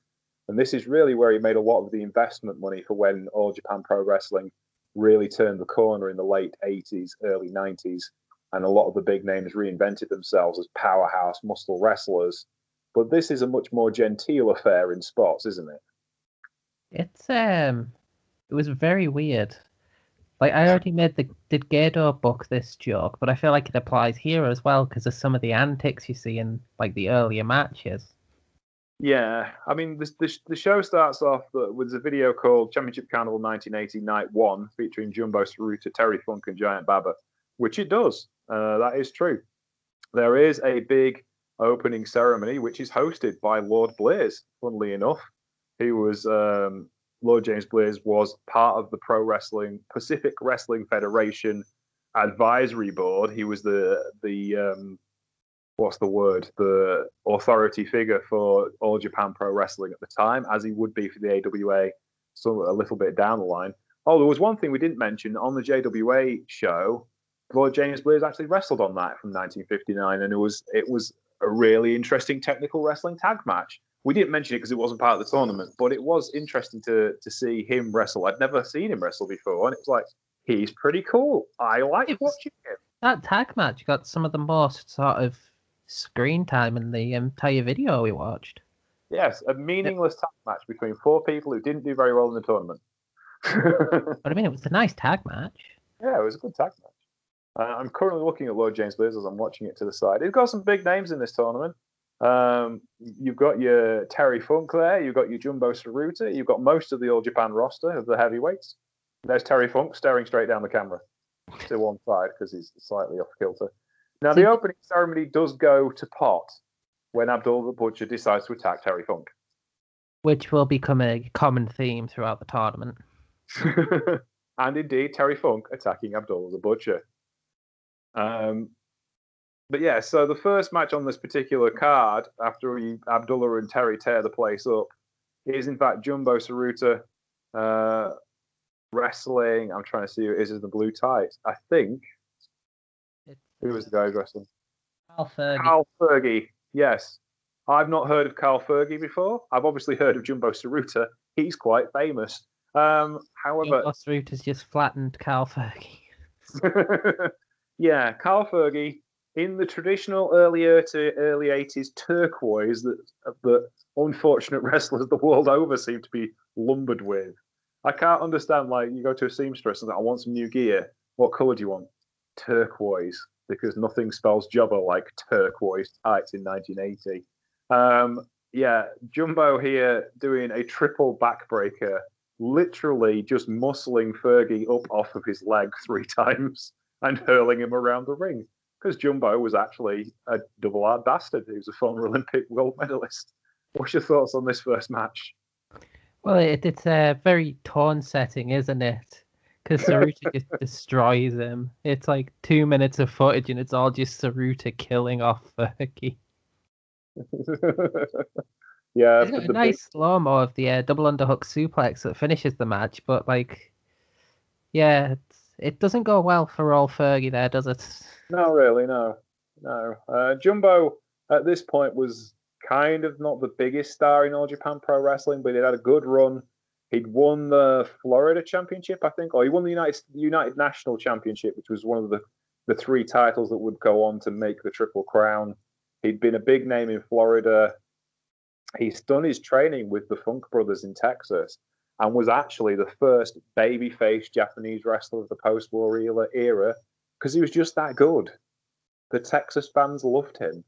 and this is really where he made a lot of the investment money for when All Japan Pro Wrestling really turned the corner in the late 80s, early 90s, and a lot of the big names reinvented themselves as powerhouse muscle wrestlers. But this is a much more genteel affair in sports, isn't it? It's um, it was very weird. Like I already made the did Gedo book this joke, but I feel like it applies here as well because of some of the antics you see in like the earlier matches. Yeah, I mean, the, the, the show starts off with a video called Championship Carnival 1980 Night 1 featuring Jumbo Tsuruta, Terry Funk, and Giant Baba, which it does. Uh, that is true. There is a big opening ceremony which is hosted by Lord Blears, funnily enough. He was, um, Lord James Blears was part of the Pro Wrestling, Pacific Wrestling Federation advisory board. He was the, the, um, what's the word the authority figure for all japan pro wrestling at the time as he would be for the awa so a little bit down the line oh there was one thing we didn't mention on the jwa show Lord James Blears actually wrestled on that from 1959, and it was it was a really interesting technical wrestling tag match. We didn't mention it because it wasn't part of the tournament, but it was interesting to to see him wrestle. I'd never seen him wrestle before, and it was like he's pretty cool. I like was- watching him. That tag match got some of the most sort of screen time in the entire video we watched. Yes, a meaningless tag match between four people who didn't do very well in the tournament. But I mean, it was a nice tag match. Yeah, it was a good tag match. Uh, I'm currently looking at Lord James Blears as I'm watching it to the side. It's got some big names in this tournament. Um, you've got your Terry Funk there. You've got your Jumbo Tsuruta. You've got most of the All Japan roster of the heavyweights. There's Terry Funk staring straight down the camera to one side because he's slightly off kilter. Now, the opening ceremony does go to pot when Abdul the Butcher decides to attack Terry Funk. which will become a common theme throughout the tournament. and indeed Terry Funk attacking Abdullah the Butcher. Um, but yeah, so the first match on this particular card, after we, Abdullah and Terry tear the place up, is in fact Jumbo Tsuruta uh, wrestling. I'm trying to see who it is in the blue tights. I think It's who was the guy wrestling? Carl Fergie. Carl Fergie. Yes. I've not heard of Carl Fergie before. I've obviously heard of Jumbo Tsuruta. He's quite famous. Um, however, Root has just flattened Carl Fergie. yeah, Carl Fergie in the traditional earlier to early 80s turquoise that that unfortunate wrestlers the world over seem to be lumbered with. I can't understand like you go to a seamstress and I want some new gear. What colour do you want? Turquoise, because nothing spells jobber like turquoise tights in 1980. Um, yeah, Jumbo here doing a triple backbreaker, literally just muscling Fergie up off of his leg three times and hurling him around the ring. Because Jumbo was actually a double R bastard. He was a former Olympic gold medalist. What's your thoughts on this first match? Well, it, it's a very torn setting, isn't it? Because Tsuruta just destroys him. It's like two minutes of footage, and it's all just Tsuruta killing off Fergie. yeah, It's but got a nice slow mo of the uh, double underhook suplex that finishes the match, but like, yeah, it's, it doesn't go well for old Fergie there, does it? no, really, no, no. Uh, Jumbo at this point was kind of not the biggest star in All Japan Pro Wrestling, but he'd had a good run. He'd won the Florida Championship, I think, or he won the United United National Championship, which was one of the the three titles that would go on to make the Triple Crown. He'd been a big name in Florida. He's done his training with the Funk Brothers in Texas and was actually the first babyface Japanese wrestler of the post-war era era because he was just that good. The Texas fans loved him.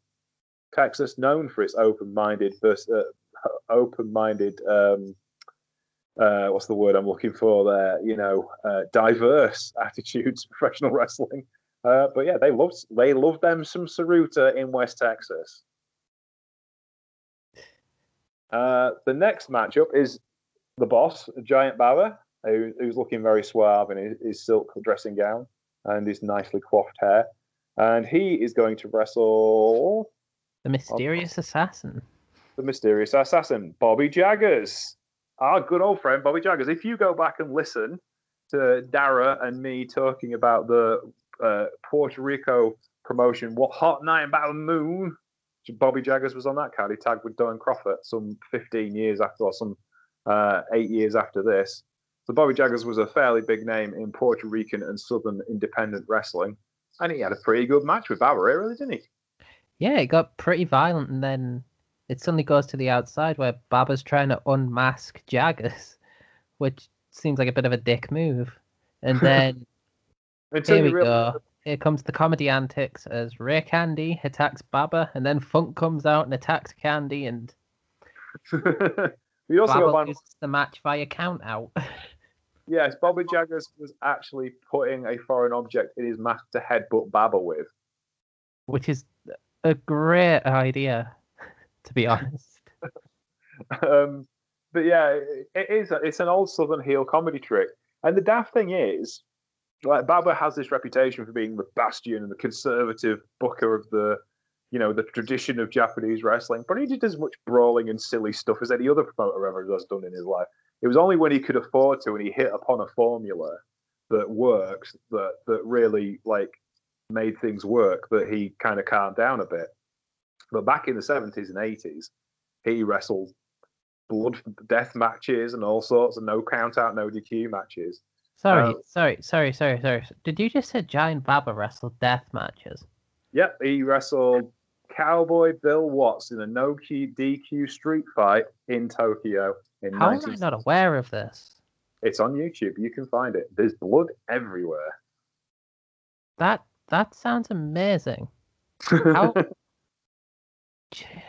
Texas, known for its open-minded, vers- uh, open-minded. Um, uh, what's the word I'm looking for there? You know, uh, diverse attitudes professional wrestling. Uh, but yeah, they loved they loved them some Tsuruta in West Texas. Uh, the next matchup is the boss, Giant Baba, who, who's looking very suave in his, his silk dressing gown and his nicely coiffed hair. And he is going to wrestle The mysterious assassin. the mysterious assassin, Bobby Jaggers. Our good old friend, Bobby Jaggers. If you go back and listen to Dara and me talking about the uh, Puerto Rico promotion, What Hot Night About the Moon, Bobby Jaggers was on that card. He tagged with Don Crawford some 15 years after, or some uh, eight years after this. So Bobby Jaggers was a fairly big name in Puerto Rican and Southern independent wrestling. And he had a pretty good match with Bauer, really, didn't he? Yeah, it got pretty violent, and then it suddenly goes to the outside where Baba's trying to unmask Jaggers, which seems like a bit of a dick move. And then here we go. Here comes the comedy antics as Ray Candy attacks Baba, and then Funk comes out and attacks Candy, and we also got Baba the match via count out. yes, Bobby Jaggers was actually putting a foreign object in his mask to headbutt Baba with. which is a great idea, to be honest. Um, but yeah, it, it is. It's an old Southern heel comedy trick, and the daft thing is, like Baba has this reputation for being the bastion and the conservative booker of the, you know, the tradition of Japanese wrestling. But he did as much brawling and silly stuff as any other promoter ever has done in his life. It was only when he could afford to and he hit upon a formula that works that that really like made things work that he kind of calmed down a bit. But back in the 70s and 80s, he wrestled blood death matches and all sorts of no count out, no DQ matches. Sorry, Uh, sorry, sorry, sorry, sorry. Did you just say Giant Baba wrestled death matches? Yep, he wrestled Cowboy Bill Watts in a no DQ street fight in Tokyo in How am 19... I not aware of this? It's on YouTube. You can find it. There's blood everywhere. That that sounds amazing. How?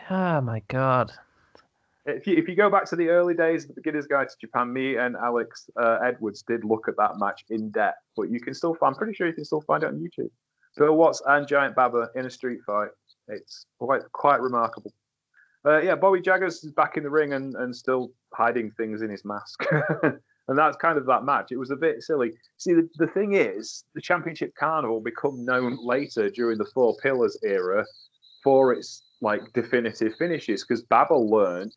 Oh my god. if you if you go back to the early days of the Beginner's Guide to Japan, me and Alex uh, Edwards did look at that match in depth, but you can still find. I'm pretty sure you can still find it on YouTube. Bill Watts and Giant Baba in a street fight. It's quite quite remarkable. Uh, yeah, Bobby Jaggers is back in the ring and, and still hiding things in his mask. and that's kind of that match. It was a bit silly. See, the, the thing is, the Championship Carnival become known later during the Four Pillars era for its like definitive finishes because Baba learnt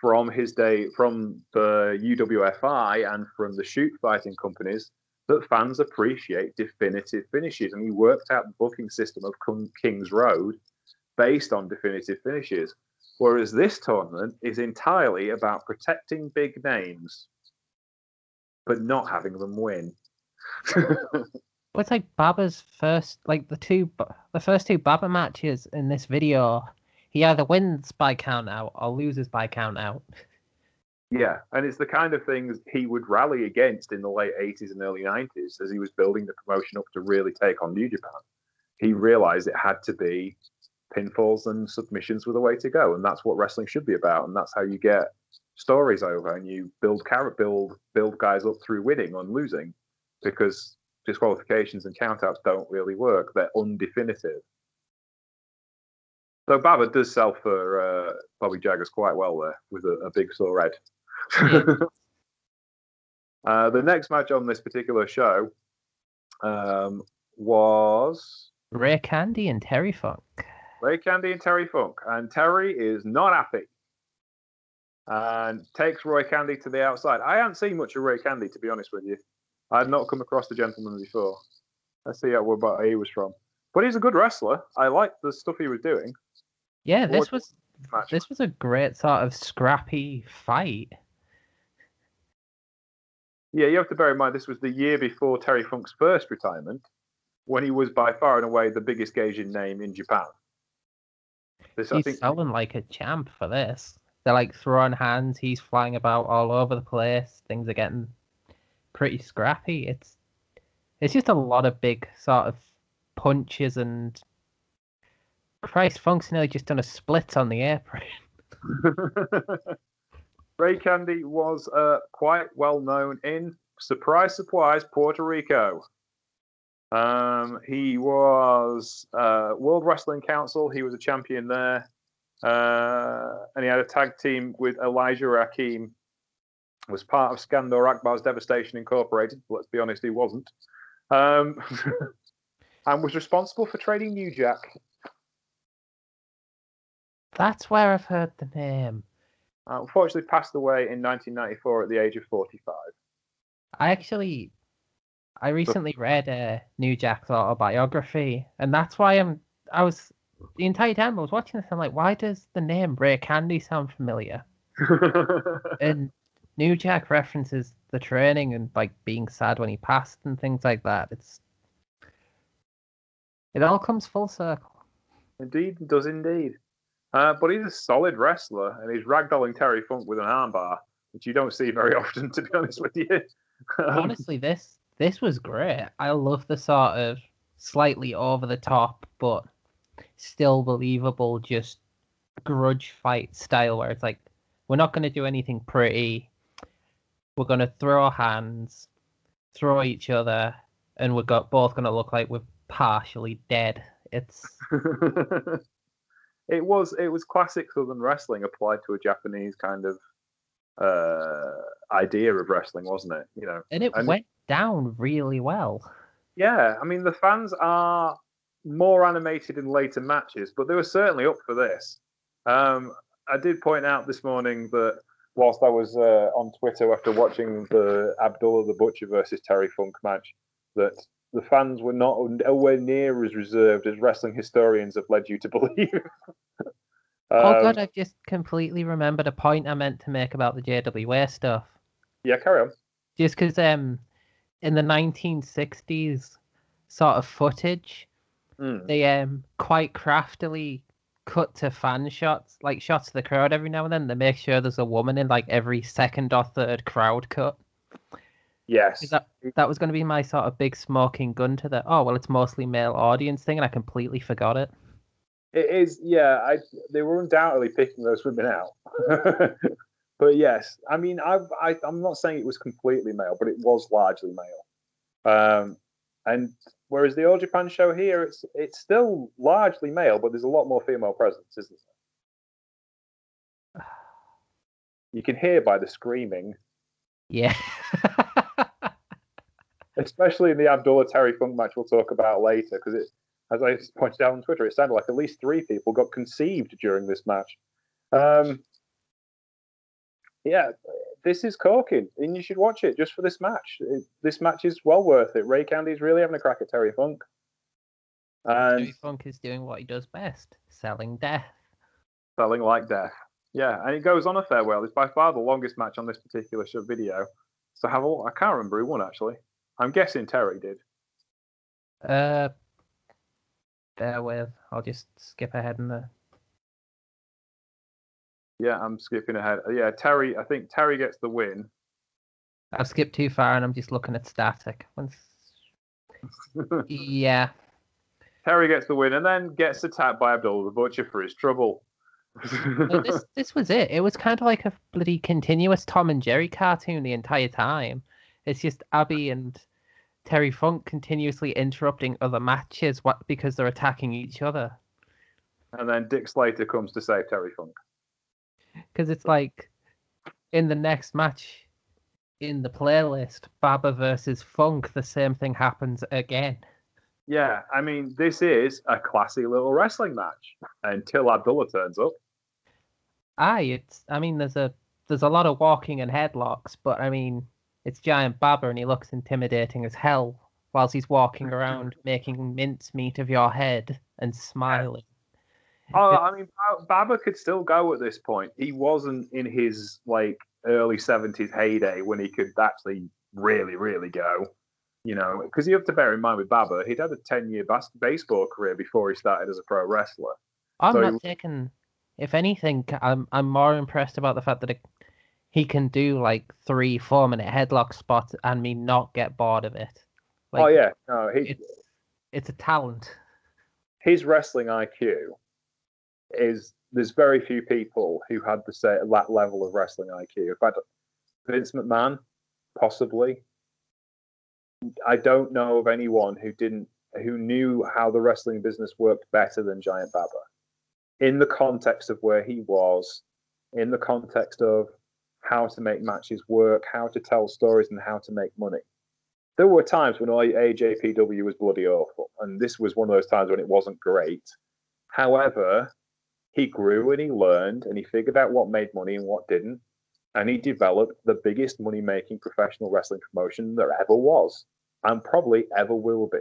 from his day from the UWFI and from the shoot fighting companies that fans appreciate definitive finishes, and he worked out the booking system of King's Road based on definitive finishes. Whereas this tournament is entirely about protecting big names, but not having them win. Well, it's like Baba's first, like the two, the first two Baba matches in this video. He either wins by count out or loses by count out. Yeah, and it's the kind of things he would rally against in the late 80s and early 90s as he was building the promotion up to really take on New Japan. He realized it had to be pinfalls and submissions were the way to go, and that's what wrestling should be about, and that's how you get stories over and you build carrot build build guys up through winning and losing because disqualifications and countouts don't really work. They're undefinitive. So Baba does sell for uh, Bobby Jaggers quite well there with a, a big sore head. uh, the next match on this particular show um, was Ray Candy and Terry Funk. Ray Candy and Terry Funk, and Terry is not happy and takes Roy Candy to the outside. I haven't seen much of Ray Candy, to be honest with you. I had not come across the gentleman before. Let's see how where he was from. But he's a good wrestler. I liked the stuff he was doing. Yeah, this was Match. this was a great sort of scrappy fight. Yeah, you have to bear in mind this was the year before Terry Funk's first retirement, when he was by far and away the biggest Gaijin name in Japan. This, I He's think, selling like a champ for this. They're like throwing hands. He's flying about all over the place. Things are getting pretty scrappy. It's it's just a lot of big sort of punches and Christ, Funk's nearly just done a split on the apron. Ray Candy was uh, quite well known in surprise, surprise, Puerto Rico. Um, he was uh, World Wrestling Council. He was a champion there, uh, and he had a tag team with Elijah Akeem. Was part of Skandor Akbar's Devastation Incorporated. Let's be honest, he wasn't. Um, and was responsible for trading New Jack. That's where I've heard the name. Unfortunately, passed away in 1994 at the age of 45. I actually, I recently read a New Jack's autobiography, and that's why I'm. I was the entire time I was watching this. I'm like, why does the name Ray Candy sound familiar? And New Jack references the training and like being sad when he passed and things like that. It's it all comes full circle. Indeed, does indeed. Uh, but he's a solid wrestler, and he's ragdolling Terry Funk with an armbar, which you don't see very often, to be honest with you. Um, Honestly, this this was great. I love the sort of slightly over the top but still believable, just grudge fight style where it's like we're not going to do anything pretty. We're going to throw our hands, throw each other, and we're got both going to look like we're partially dead. It's it was it was classic Southern wrestling applied to a Japanese kind of uh, idea of wrestling, wasn't it? You know, and it And- went down really well. Yeah, I mean the fans are more animated in later matches, but they were certainly up for this. Um, I did point out this morning that whilst I was uh, on Twitter after watching the Abdullah the Butcher versus Terry Funk match, that the fans were not nowhere near as reserved as wrestling historians have led you to believe. oh Um, god, I've just completely remembered a point I meant to make about the JWA stuff. Yeah, carry on. Just because um, in the 1960s sort of footage, Mm. they um quite craftily cut to fan shots, like shots of the crowd every now and then. They make sure there's a woman in like every second or third crowd cut. Yes. That that was going to be my sort of big smoking gun to the oh well it's mostly male audience thing and I completely forgot it. It is, yeah. I they were undoubtedly picking those women out, but yes, I mean, I've, I I'm not saying it was completely male, but it was largely male. Um, and whereas the All Japan show here, it's it's still largely male, but there's a lot more female presence, isn't there? You can hear by the screaming, Yeah. especially in the Abdullah Terry Funk match we'll talk about later, because it, as I pointed out on Twitter, it sounded like at least three people got conceived during this match. Um, yeah, this is corking, and you should watch it just for this match. It, this match is well worth it. Ray Candy's really having a crack at Terry Funk. And Terry Funk is doing what he does best, selling death. selling like death. Yeah, and it goes on a farewell. It's by far the longest match on this particular show video. So have a look. I can't remember who won actually. I'm guessing Terry did. Uh, bear with. I'll just skip ahead in the. Yeah, I'm skipping ahead. Uh, yeah, Terry. I think Terry gets the win. I've skipped too far and I'm just looking at static. Once... Yeah. Terry gets the win and then gets attacked by Abdul the Butcher for his trouble. No, this this was it. It was kind of like a bloody continuous Tom and Jerry cartoon the entire time. It's just Abby and Terry Funk continuously interrupting other matches what because they're attacking each other. and then Dick Slater comes to save Terry Funk. Because it's like in the next match in the playlist, Baba versus Funk, the same thing happens again. Yeah, I mean, this is a classy little wrestling match until Abdullah turns up. Aye, it's I mean there's a there's a lot of walking and headlocks, but I mean it's giant Baba and he looks intimidating as hell whilst he's walking around making mincemeat of your head and smiling. Oh, I mean, Baba could still go at this point. He wasn't in his like early seventies heyday when he could actually really, really go. You know, because you have to bear in mind with Baba, he'd had a ten-year bas- baseball career before he started as a pro wrestler. I'm So not he- taking. If anything, I'm I'm more impressed about the fact that it, he can do like three, four minute headlock spots and me not get bored of it. Oh, like, oh yeah, no, he, it's it's a talent. his wrestling IQ is there's very few people who had the say that level of wrestling IQ. In fact, Vince McMahon, possibly. I don't know of anyone who didn't who knew how the wrestling business worked better than Giant Baba. In the context of where he was, in the context of how to make matches work, how to tell stories, and how to make money. There were times when AJPW was bloody awful, and this was one of those times when it wasn't great. However, he grew and he learned and he figured out what made money and what didn't. And he developed the biggest money making professional wrestling promotion there ever was and probably ever will be.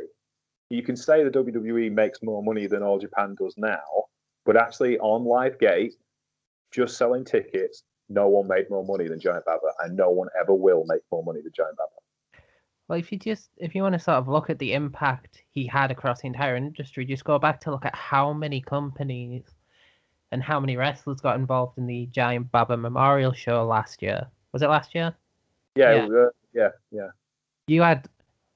You can say the WWE makes more money than All Japan does now, but actually on Live Gate, just selling tickets, no one made more money than Giant Baba, and no one ever will make more money than Giant Baba. Well, if you just if you want to sort of look at the impact he had across the entire industry, just go back to look at how many companies and how many wrestlers got involved in the Giant Baba Memorial Show last year. Was it last year? Yeah, Yeah. it was, uh, yeah, yeah. You had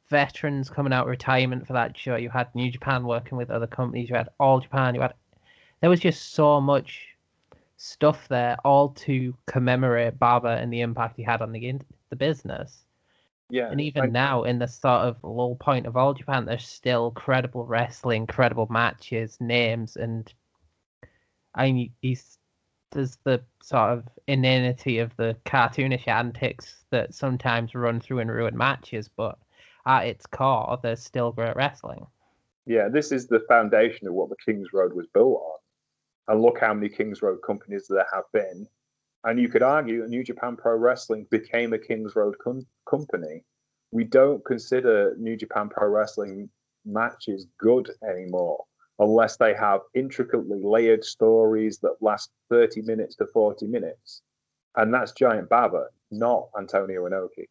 veterans coming out of retirement for that show. You had New Japan working with other companies. You had All Japan. You had there was just so much stuff there, all to commemorate Baba and the impact he had on the in- the business. Yeah, And even like- now, in the sort of low point of All Japan, there's still credible wrestling, credible matches, names, and I mean, he's there's the sort of inanity of the cartoonish antics that sometimes run through and ruin matches, but at its core, there's still great wrestling. Yeah, this is the foundation of what the Kings Road was built on. And look how many Kings Road companies there have been. And you could argue that New Japan Pro Wrestling became a Kings Road com- company we don't consider New Japan Pro Wrestling matches good anymore unless they have intricately layered stories that last 30 minutes to 40 minutes. And that's Giant Baba, not Antonio Inoki.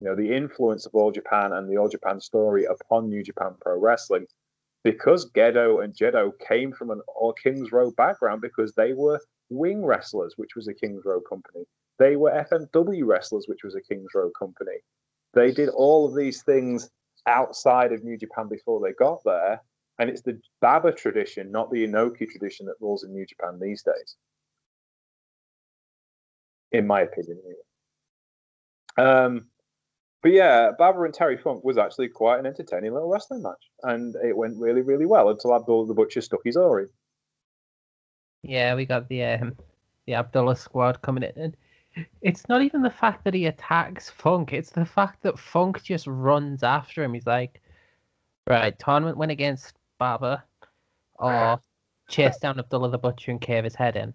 You know, the influence of All Japan and the All Japan story upon New Japan Pro Wrestling, because Gedo and Jado came from an All Kings Road background because they were Wing Wrestlers, which was a Kings Road company. They were FMW Wrestlers, which was a Kings Road company. They did all of these things outside of New Japan before they got there. And it's the Baba tradition, not the Inoki tradition, that rules in New Japan these days. In my opinion, anyway. Um, but yeah, Baba and Terry Funk was actually quite an entertaining little wrestling match. And it went really, really well until Abdullah the Butcher stuck his oar Yeah, we got the um, the Abdullah squad coming in. And it's not even the fact that he attacks Funk, it's the fact that Funk just runs after him. He's like, right, tournament win against Baba or chase down Abdullah the Butcher and cave his head in.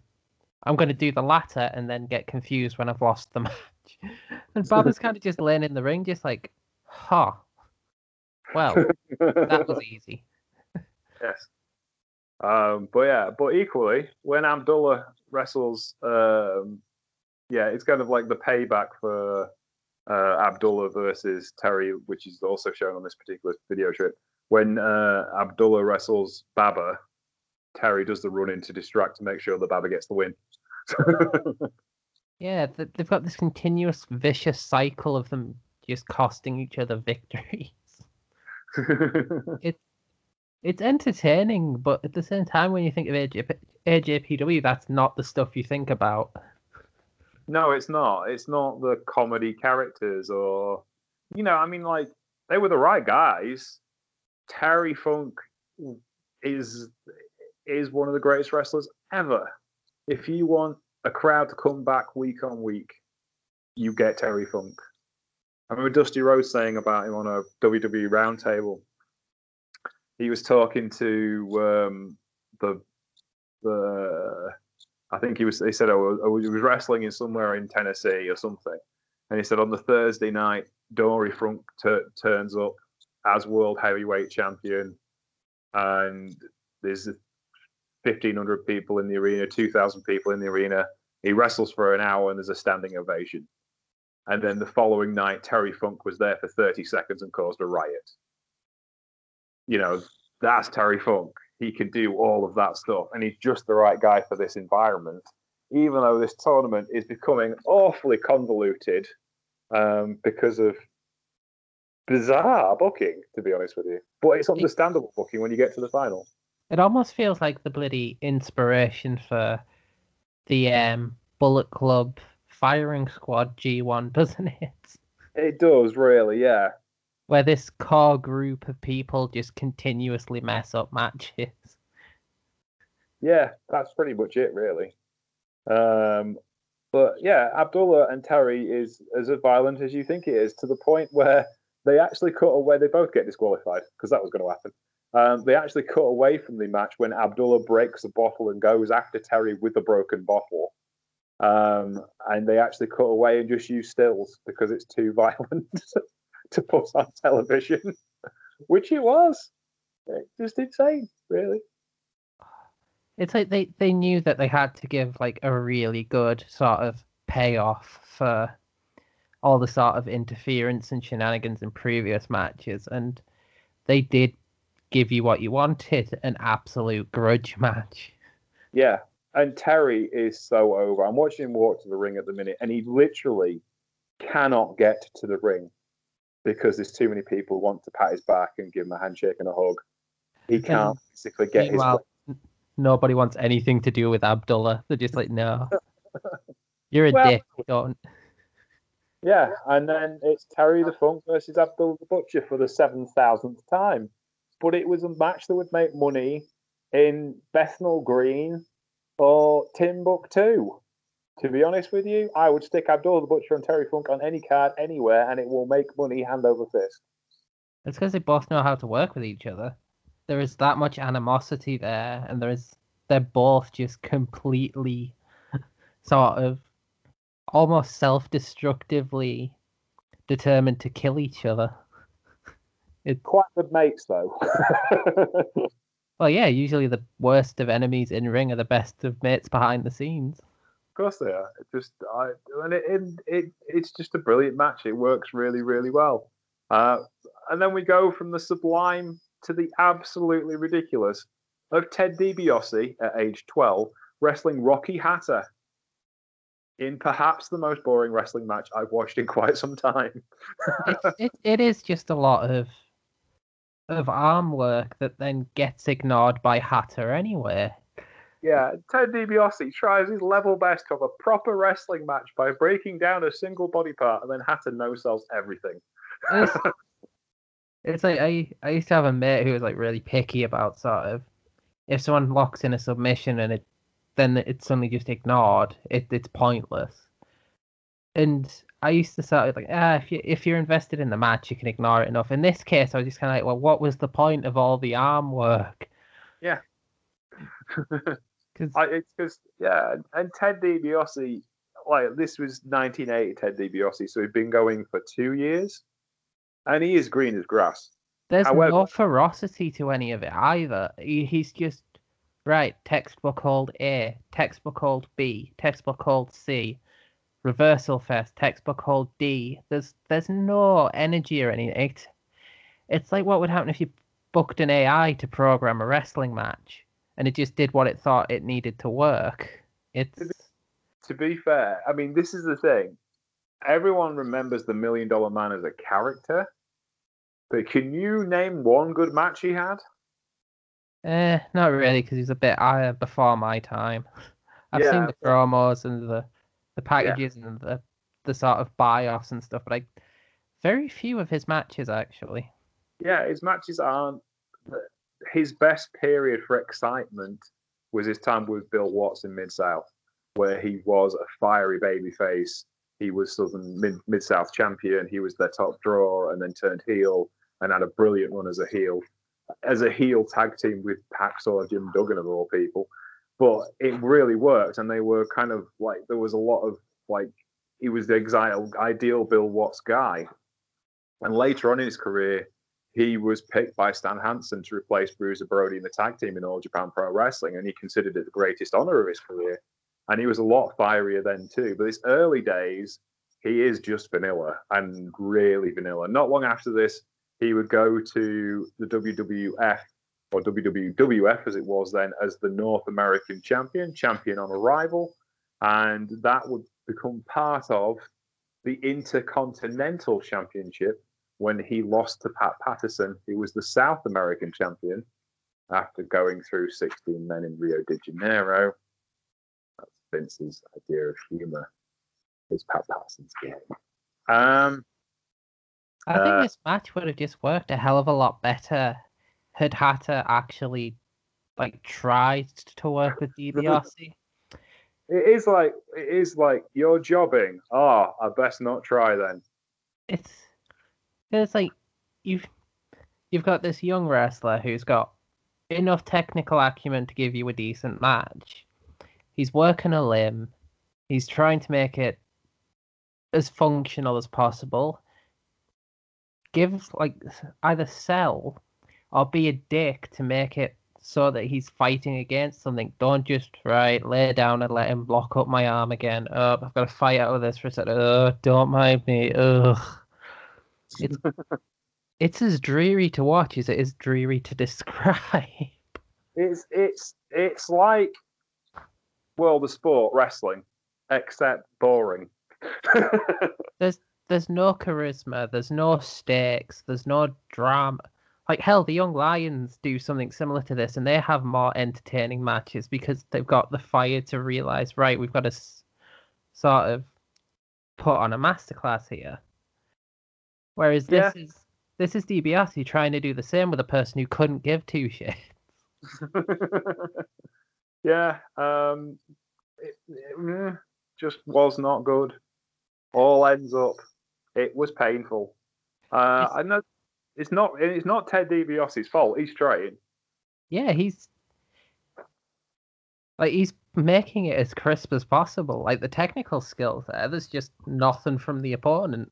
I'm going to do the latter and then get confused when I've lost the match. And Baba's kind of just laying in the ring, just like, huh. Well, that was easy. yes. Um, but yeah, but equally, when Abdullah wrestles, um, yeah, it's kind of like the payback for uh, Abdullah versus Terry, which is also shown on this particular video trip when uh, Abdullah wrestles Baba, Terry does the run in to distract to make sure that Baba gets the win. yeah, they've got this continuous vicious cycle of them just costing each other victories. it's it's entertaining, but at the same time, when you think of AJ, AJPW, that's not the stuff you think about. No, it's not. It's not the comedy characters, or you know, I mean, like they were the right guys. Terry Funk is is one of the greatest wrestlers ever. If you want a crowd to come back week on week, you get Terry Funk. I remember Dusty Rhodes saying about him on a WWE roundtable. He was talking to um, the the I think he was. He said, "Oh, he was wrestling in somewhere in Tennessee or something," and he said on the Thursday night, Dory Funk t- turns up as world heavyweight champion, and there's 1,500 people in the arena, 2,000 people in the arena. He wrestles for an hour and there's a standing ovation. And then the following night, Terry Funk was there for 30 seconds and caused a riot. You know, that's Terry Funk. He can do all of that stuff, and he's just the right guy for this environment. Even though this tournament is becoming awfully convoluted um, because of bizarre booking, to be honest with you. But it's understandable booking when you get to the final. It almost feels like the bloody inspiration for the um, Bullet Club firing squad G1, doesn't it? It does, really, yeah. Where this core group of people just continuously mess up matches. Yeah, that's pretty much it, really. Um, but yeah, Abdullah and Terry is as violent as you think it is, to the point where they actually cut away. They both get disqualified because that was going to happen. Um, they actually cut away from the match when Abdullah breaks a bottle and goes after Terry with a broken bottle. Um, and they actually cut away and just use stills because it's too violent to put on television, which it was. just insane, really. It's like they, they knew that they had to give like a really good sort of payoff for all the sort of interference and shenanigans in previous matches, and they did give you what you wanted an absolute grudge match. Yeah, and Terry is so over. I'm watching him walk to the ring at the minute, and he literally cannot get to the ring because there's too many people who want to pat his back and give him a handshake and a hug. He can't basically get his. Nobody wants anything to do with Abdullah. They're just like, no, you're a well, dick. Don't. Yeah, and then it's Terry the Funk versus Abdul the Butcher for the seven thousandth time. But it was a match that would make money in Bethnal Green or Timbuktu. To be honest with you, I would stick Abdul the Butcher and Terry Funk on any card anywhere, and it will make money hand over fist. It's because they both know how to work with each other. There is that much animosity there, and there is they're both just completely sort of almost self-destructively determined to kill each other. It, Quite good mates, though. Well, yeah, usually the worst of enemies in ring are the best of mates behind the scenes. Of course they are. It just I and it, it, it it's just a brilliant match. It works really really well. Uh, and then we go from the sublime to the absolutely ridiculous of Ted DiBiase at age 12 wrestling Rocky Hata in perhaps the most boring wrestling match I've watched in quite some time. it, it, it is just a lot of of arm work that then gets ignored by Hata anyway. Yeah, Ted DiBiase tries his level best to have a proper wrestling match by breaking down a single body part, and then Hata no sells everything. It's, it's like I I used to have a mate who was like really picky about sort of if someone locks in a submission and it then it's suddenly just ignored. It it's pointless. And I used to sort of like, ah, if you if you're invested in the match, you can ignore it enough. In this case, I was just kind of like, well, what was the point of all the arm work? Yeah. Because it's because yeah, and Ted DiBiase, like this was 1980 Ted DiBiase, so he'd been going for two years, and he is green as grass. there's However- no ferocity to any of it either. He, he's just right. Textbook called A, textbook called B, textbook called C, reversal first, textbook called D. There's there's no energy or anything. It, it's like what would happen if you booked an AI to program a wrestling match and it just did what it thought it needed to work. It's To be fair, I mean, this is the thing. Everyone remembers the Million Dollar Man as a character, but can you name one good match he had? Eh, not really, because he's a bit uh, before my time. I've seen the promos and the the packages and the the sort of buy-offs and stuff, but I very few of his matches actually. Yeah, his matches aren't. His best period for excitement was his time with Bill Watts in Mid South, where he was a fiery babyface. He was Southern Mid Mid South champion. He was their top draw, and then turned heel and had a brilliant run as a heel, as a heel tag team with Hacksaw Jim Duggan of all people. But it really worked, and they were kind of like there was a lot of like he was the ideal Bill Watts guy. And later on in his career, he was picked by Stan Hansen to replace Bruiser Brody in the tag team in All Japan Pro Wrestling, and he considered it the greatest honor of his career. And he was a lot fierier then too. But his early days, he is just vanilla and really vanilla. Not long after this, he would go to the WWF or WWF as it was then as the North American champion, champion on arrival, and that would become part of the Intercontinental Championship when he lost to Pat Patterson, who was the South American champion after going through 16 men in Rio de Janeiro. That's Vince's idea of humor. Is Pat Patterson's game. Um, I think Uh, this match would have just worked a hell of a lot better had Hata actually like tried to work with DiBiase. it is like it is like you're jobbing. Ah, I best not try then. it's it's like you've you've got this young wrestler who's got enough technical acumen to give you a decent match. He's working a limb. He's trying to make it as functional as possible. Give like either sell or be a dick to make it so that he's fighting against something. Don't just right lay down and let him block up my arm again. Oh, I've got to fight out of this for a second. Oh, don't mind me. Ugh. It's it's as dreary to watch as it is dreary to describe. It's it's it's like world of sport wrestling, except boring. There's no charisma. There's no stakes. There's no drama. Like hell, the Young Lions do something similar to this, and they have more entertaining matches because they've got the fire to realize, right, we've got to s- sort of put on a masterclass here. Whereas this is this is DiBiase trying to do the same with a person who couldn't give two shits. yeah, um, it, it, mm, just was not good. All ends up. It was painful. Uh, I know it's not. It's not Ted DiBiase's fault. He's trying. Yeah, he's like he's making it as crisp as possible. Like the technical skills there, there's just nothing from the opponent.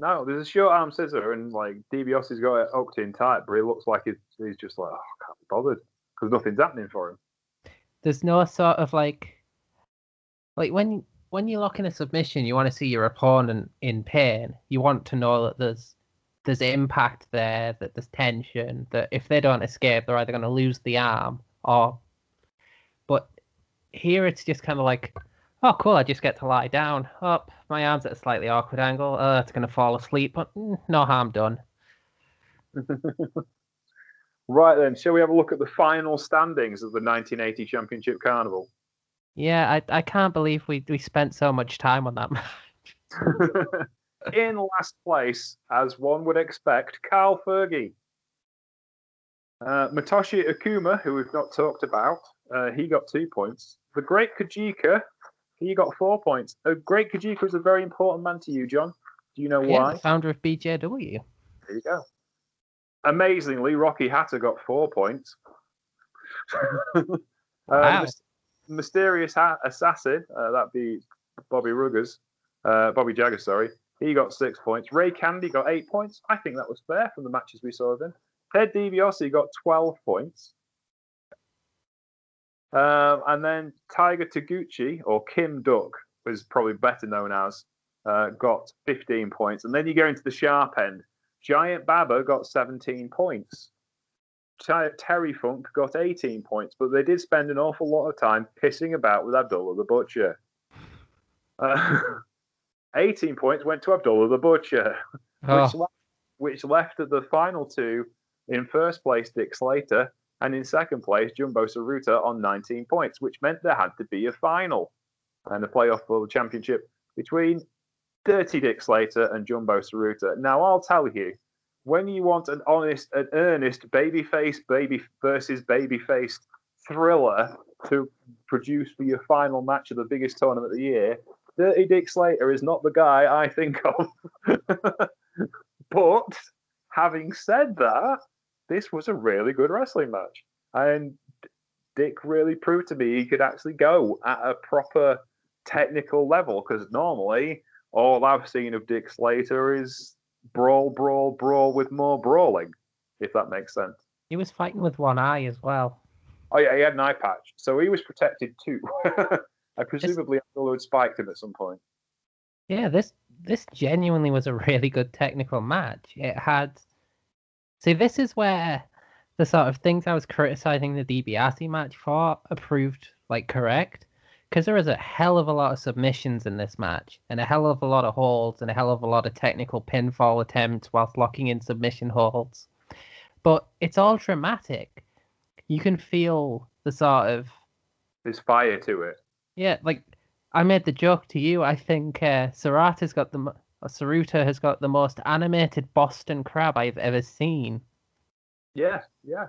No, there's a short arm scissor, and like DiBiase's got it hooked in tight, but he looks like he's, he's just like, oh, I can't be bothered because nothing's happening for him. There's no sort of like, like when when you lock in a submission, you want to see your opponent in pain. You want to know that there's there's impact there, that there's tension, that if they don't escape, they're either going to lose the arm or. But here it's just kind of like, oh, cool, I just get to lie down. Up, oh, my arm's at a slightly awkward angle. Oh, it's going to fall asleep, but no harm done. right then, shall we have a look at the final standings of the 1980 Championship Carnival? Yeah, I, I can't believe we, we spent so much time on that match. In last place, as one would expect, Carl Fergie. Uh, Motoshi Okuma, who we've not talked about, uh, he got two points. The Great Kojika, he got four points. The Great Kojika is a very important man to you, John. Do you know yeah, why? founder of BJW. There you go. Amazingly, Rocky Hata got four points. wow. Uh, mysterious ha- assassin, uh, that'd be Bobby Ruggers, uh, Bobby Jagger, sorry. He got six points. Ray Candy got eight points. I think that was fair from the matches we saw of him. Ted DiBiase got 12 points. Um, and then Tiger Toguchi, or Kim Duk, was probably better known as, uh, got 15 points. And then you go into the sharp end. Giant Baba got 17 points. Terry Funk got 18 points, but they did spend an awful lot of time pissing about with Abdullah the Butcher. Uh, 18 points went to Abdullah the Butcher, oh. which, left, which left the final two in first place Dick Slater and in second place Jumbo Tsuruta on 19 points, which meant there had to be a final and a playoff for the championship between Dirty Dick Slater and Jumbo Tsuruta. Now, I'll tell you, when you want an honest, an earnest babyface baby versus babyface thriller to produce for your final match of the biggest tournament of the year, Dirty Dick Slater is not the guy I think of. but having said that, this was a really good wrestling match. And Dick really proved to me he could actually go at a proper technical level because normally all I've seen of Dick Slater is brawl, brawl, brawl with more brawling, if that makes sense. He was fighting with one eye as well. Oh, yeah, he had an eye patch. So he was protected too. I presumably Abdullah had spiked him at some point. Yeah, this this genuinely was a really good technical match. It had see this is where the sort of things I was criticizing the DiBiase match for are proved like correct. Because there is a hell of a lot of submissions in this match, and a hell of a lot of holds, and a hell of a lot of technical pinfall attempts whilst locking in submission holds. But it's all dramatic. You can feel the sort of there's fire to it. Yeah, like I made the joke to you. I think uh, Tsuruta's got the Tsuruta has got the most animated Boston crab I've ever seen. Yeah, yeah.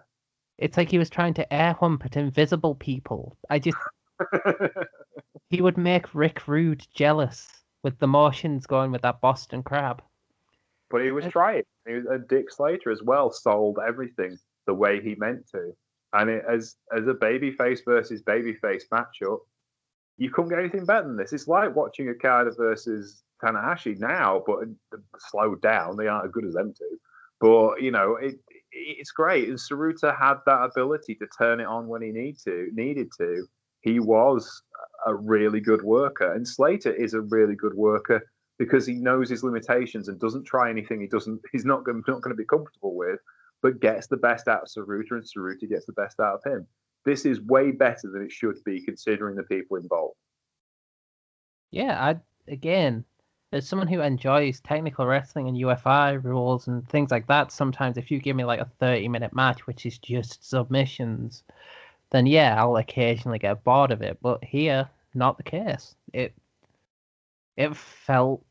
It's like he was trying to air hump at invisible people. I just he would make Rick Rude jealous with the motions going with that Boston crab. But he was trying. He was, and Dick Slater as well sold everything the way he meant to. And it, as as a babyface versus babyface matchup, you couldn't get anything better than this. It's like watching a Okada versus Tanahashi now, but slowed down. They aren't as good as them two. But you know, it, it's great. And Tsuruta had that ability to turn it on when he need to needed to. He was a really good worker, and Slater is a really good worker because he knows his limitations and doesn't try anything he doesn't. He's not going not going to be comfortable with, but gets the best out of Tsuruta and Tsuruta gets the best out of him this is way better than it should be considering the people involved. Yeah, I again, as someone who enjoys technical wrestling and UFI rules and things like that, sometimes if you give me like a 30 minute match which is just submissions, then yeah, I'll occasionally get bored of it. But here, not the case. It it felt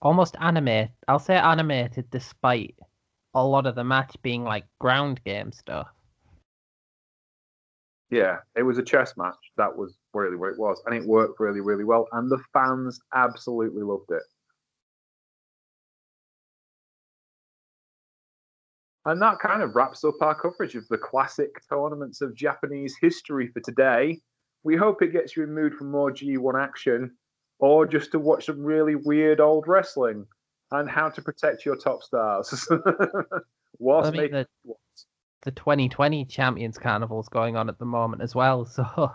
almost animated. I'll say animated despite a lot of the match being like ground game stuff. Yeah, it was a chess match. That was really what it was, and it worked really, really well. And the fans absolutely loved it. And that kind of wraps up our coverage of the classic tournaments of Japanese history for today. We hope it gets you in mood for more G1 action. or just to watch some really weird old wrestling and how to protect your top stars. Whilst I mean, making the, the 2020 Champions Carnival is going on at the moment as well, so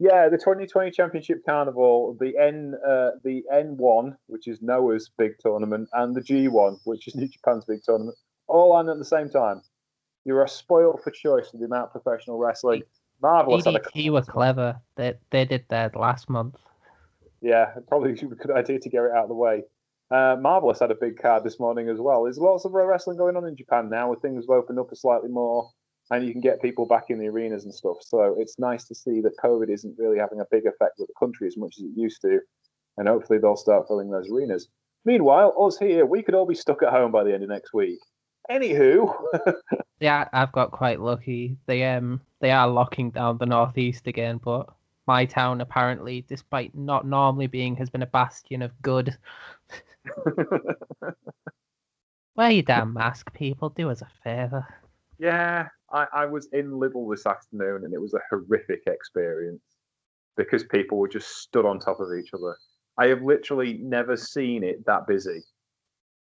Yeah, the 2020 Championship Carnival, the N, uh, the N1, which is Noah's big tournament, and the G1, which is New Japan's big tournament, all on at the same time. You are spoiled for choice with the amount of professional wrestling. Marvelous. had a- EDT were clever. They they did that last month. Yeah, probably a good idea to get it out of the way. Uh, Marvelous had a big card this morning as well. There's lots of wrestling going on in Japan now, where things have opened up a slightly more, and you can get people back in the arenas and stuff. So it's nice to see that COVID isn't really having a big effect with the country as much as it used to, and hopefully they'll start filling those arenas. Meanwhile, us here, we could all be stuck at home by the end of next week. Anywho, Yeah, I've got quite lucky. They um they are locking down the northeast again, but my town apparently, despite not normally being, has been a bastion of good. Wear your damn mask, people. Do us a favour. Yeah, I, I was in Lidl this afternoon and it was a horrific experience because people were just stood on top of each other. I have literally never seen it that busy.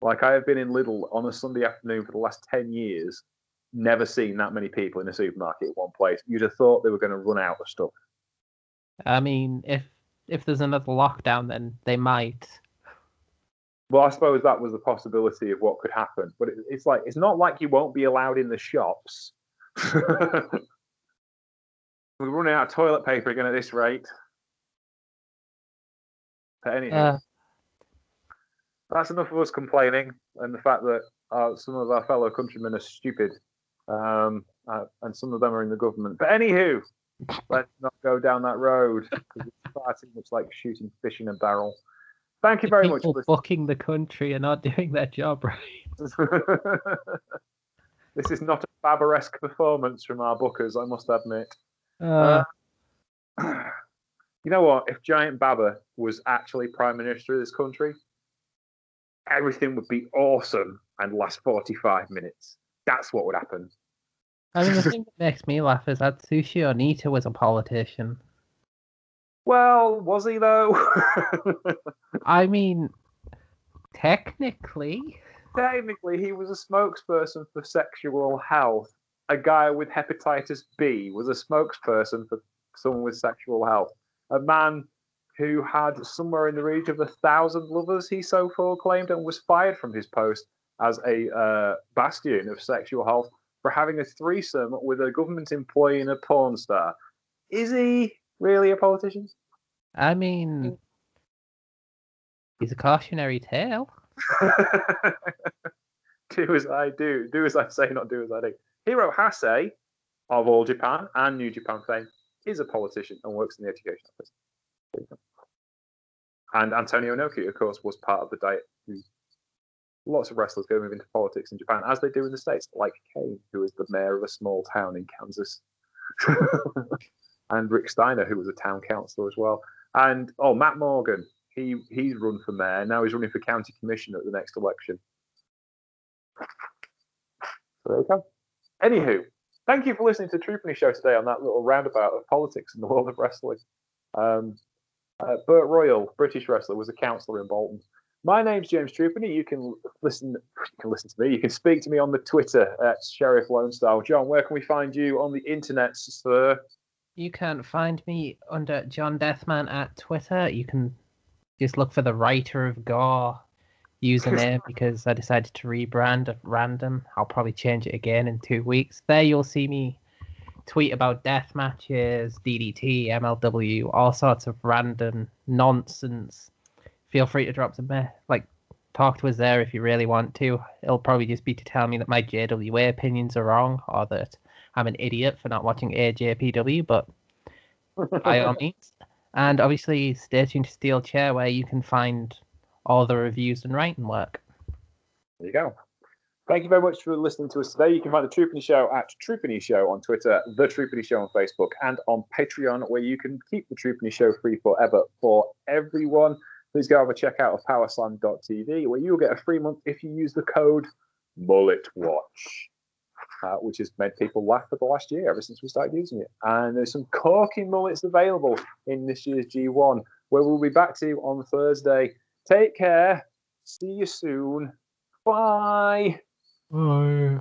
Like I have been in Lidl on a Sunday afternoon for the last 10 years, never seen that many people in a supermarket at one place. You'd have thought they were going to run out of stuff. I mean, if if there's another lockdown, then they might. Well, I suppose that was the possibility of what could happen. But it, it's like, it's not like you won't be allowed in the shops. We're running out of toilet paper again at this rate. But anyway. Uh, that's enough of us complaining and the fact that uh, some of our fellow countrymen are stupid, um, uh, and some of them are in the government. But anywho, let's not go down that road because it's far too much like shooting fish in a barrel. Thank you very much. people For fucking the country and not doing their job right. this is not a Faber-esque performance from our bookers, I must admit. Uh, you know what? If Giant Baba was actually Prime Minister of this country, everything would be awesome and last 45 minutes. That's what would happen. I mean, the thing that makes me laugh is that Sushi Onita was a politician. Well, was he though? I mean, technically, Technically, he was a spokesperson for sexual health. A guy with hepatitis B was a spokesperson for someone with sexual health. A man who had somewhere in the region of a thousand lovers, he so far claimed, and was fired from his post as a uh, bastion of sexual health for having a threesome with a government employee and a porn star. Is he really a politician? I mean, he's a cautionary tale. do as I do, do as I say, not do as I do. Hiro Hase of All Japan and New Japan fame is a politician and works in the education office. And Antonio Inoki, of course, was part of the diet. Lots of wrestlers go move into politics in Japan, as they do in the States, like Kane, who is the mayor of a small town in Kansas. and Rick Steiner, who was a town councillor as well. And oh, Matt Morgan, he he's run for mayor. Now he's running for county commissioner at the next election. So there you go. Anywho, thank you for listening to the Troopany Show today on that little roundabout of politics in the world of wrestling. Um, uh, Bert Royal, British wrestler, was a councillor in Bolton. My name's James Troopany. You can listen. You can listen to me. You can speak to me on the Twitter at Sheriff Lone Star. John, where can we find you on the internet, sir? You can find me under John Deathman at Twitter. You can just look for the writer of Gore username because I decided to rebrand at random. I'll probably change it again in two weeks. There you'll see me tweet about death matches, DDT, MLW, all sorts of random nonsense. Feel free to drop some me- like talk to us there if you really want to. It'll probably just be to tell me that my JWA opinions are wrong or that I'm an idiot for not watching AJPW, but by all means. And obviously, stay tuned to Steel Chair, where you can find all the reviews and writing work. There you go. Thank you very much for listening to us today. You can find the Troopany Show at Troopany Show on Twitter, the Troopany Show on Facebook, and on Patreon, where you can keep the Troopany Show free forever for everyone. Please go have a check out of powerslam.tv, where you'll get a free month if you use the code MulletWatch, uh, which has made people laugh for the last year ever since we started using it. And there's some corking mullets available in this year's G1 where we'll be back to you on Thursday. Take care. See you soon. Bye. Bye.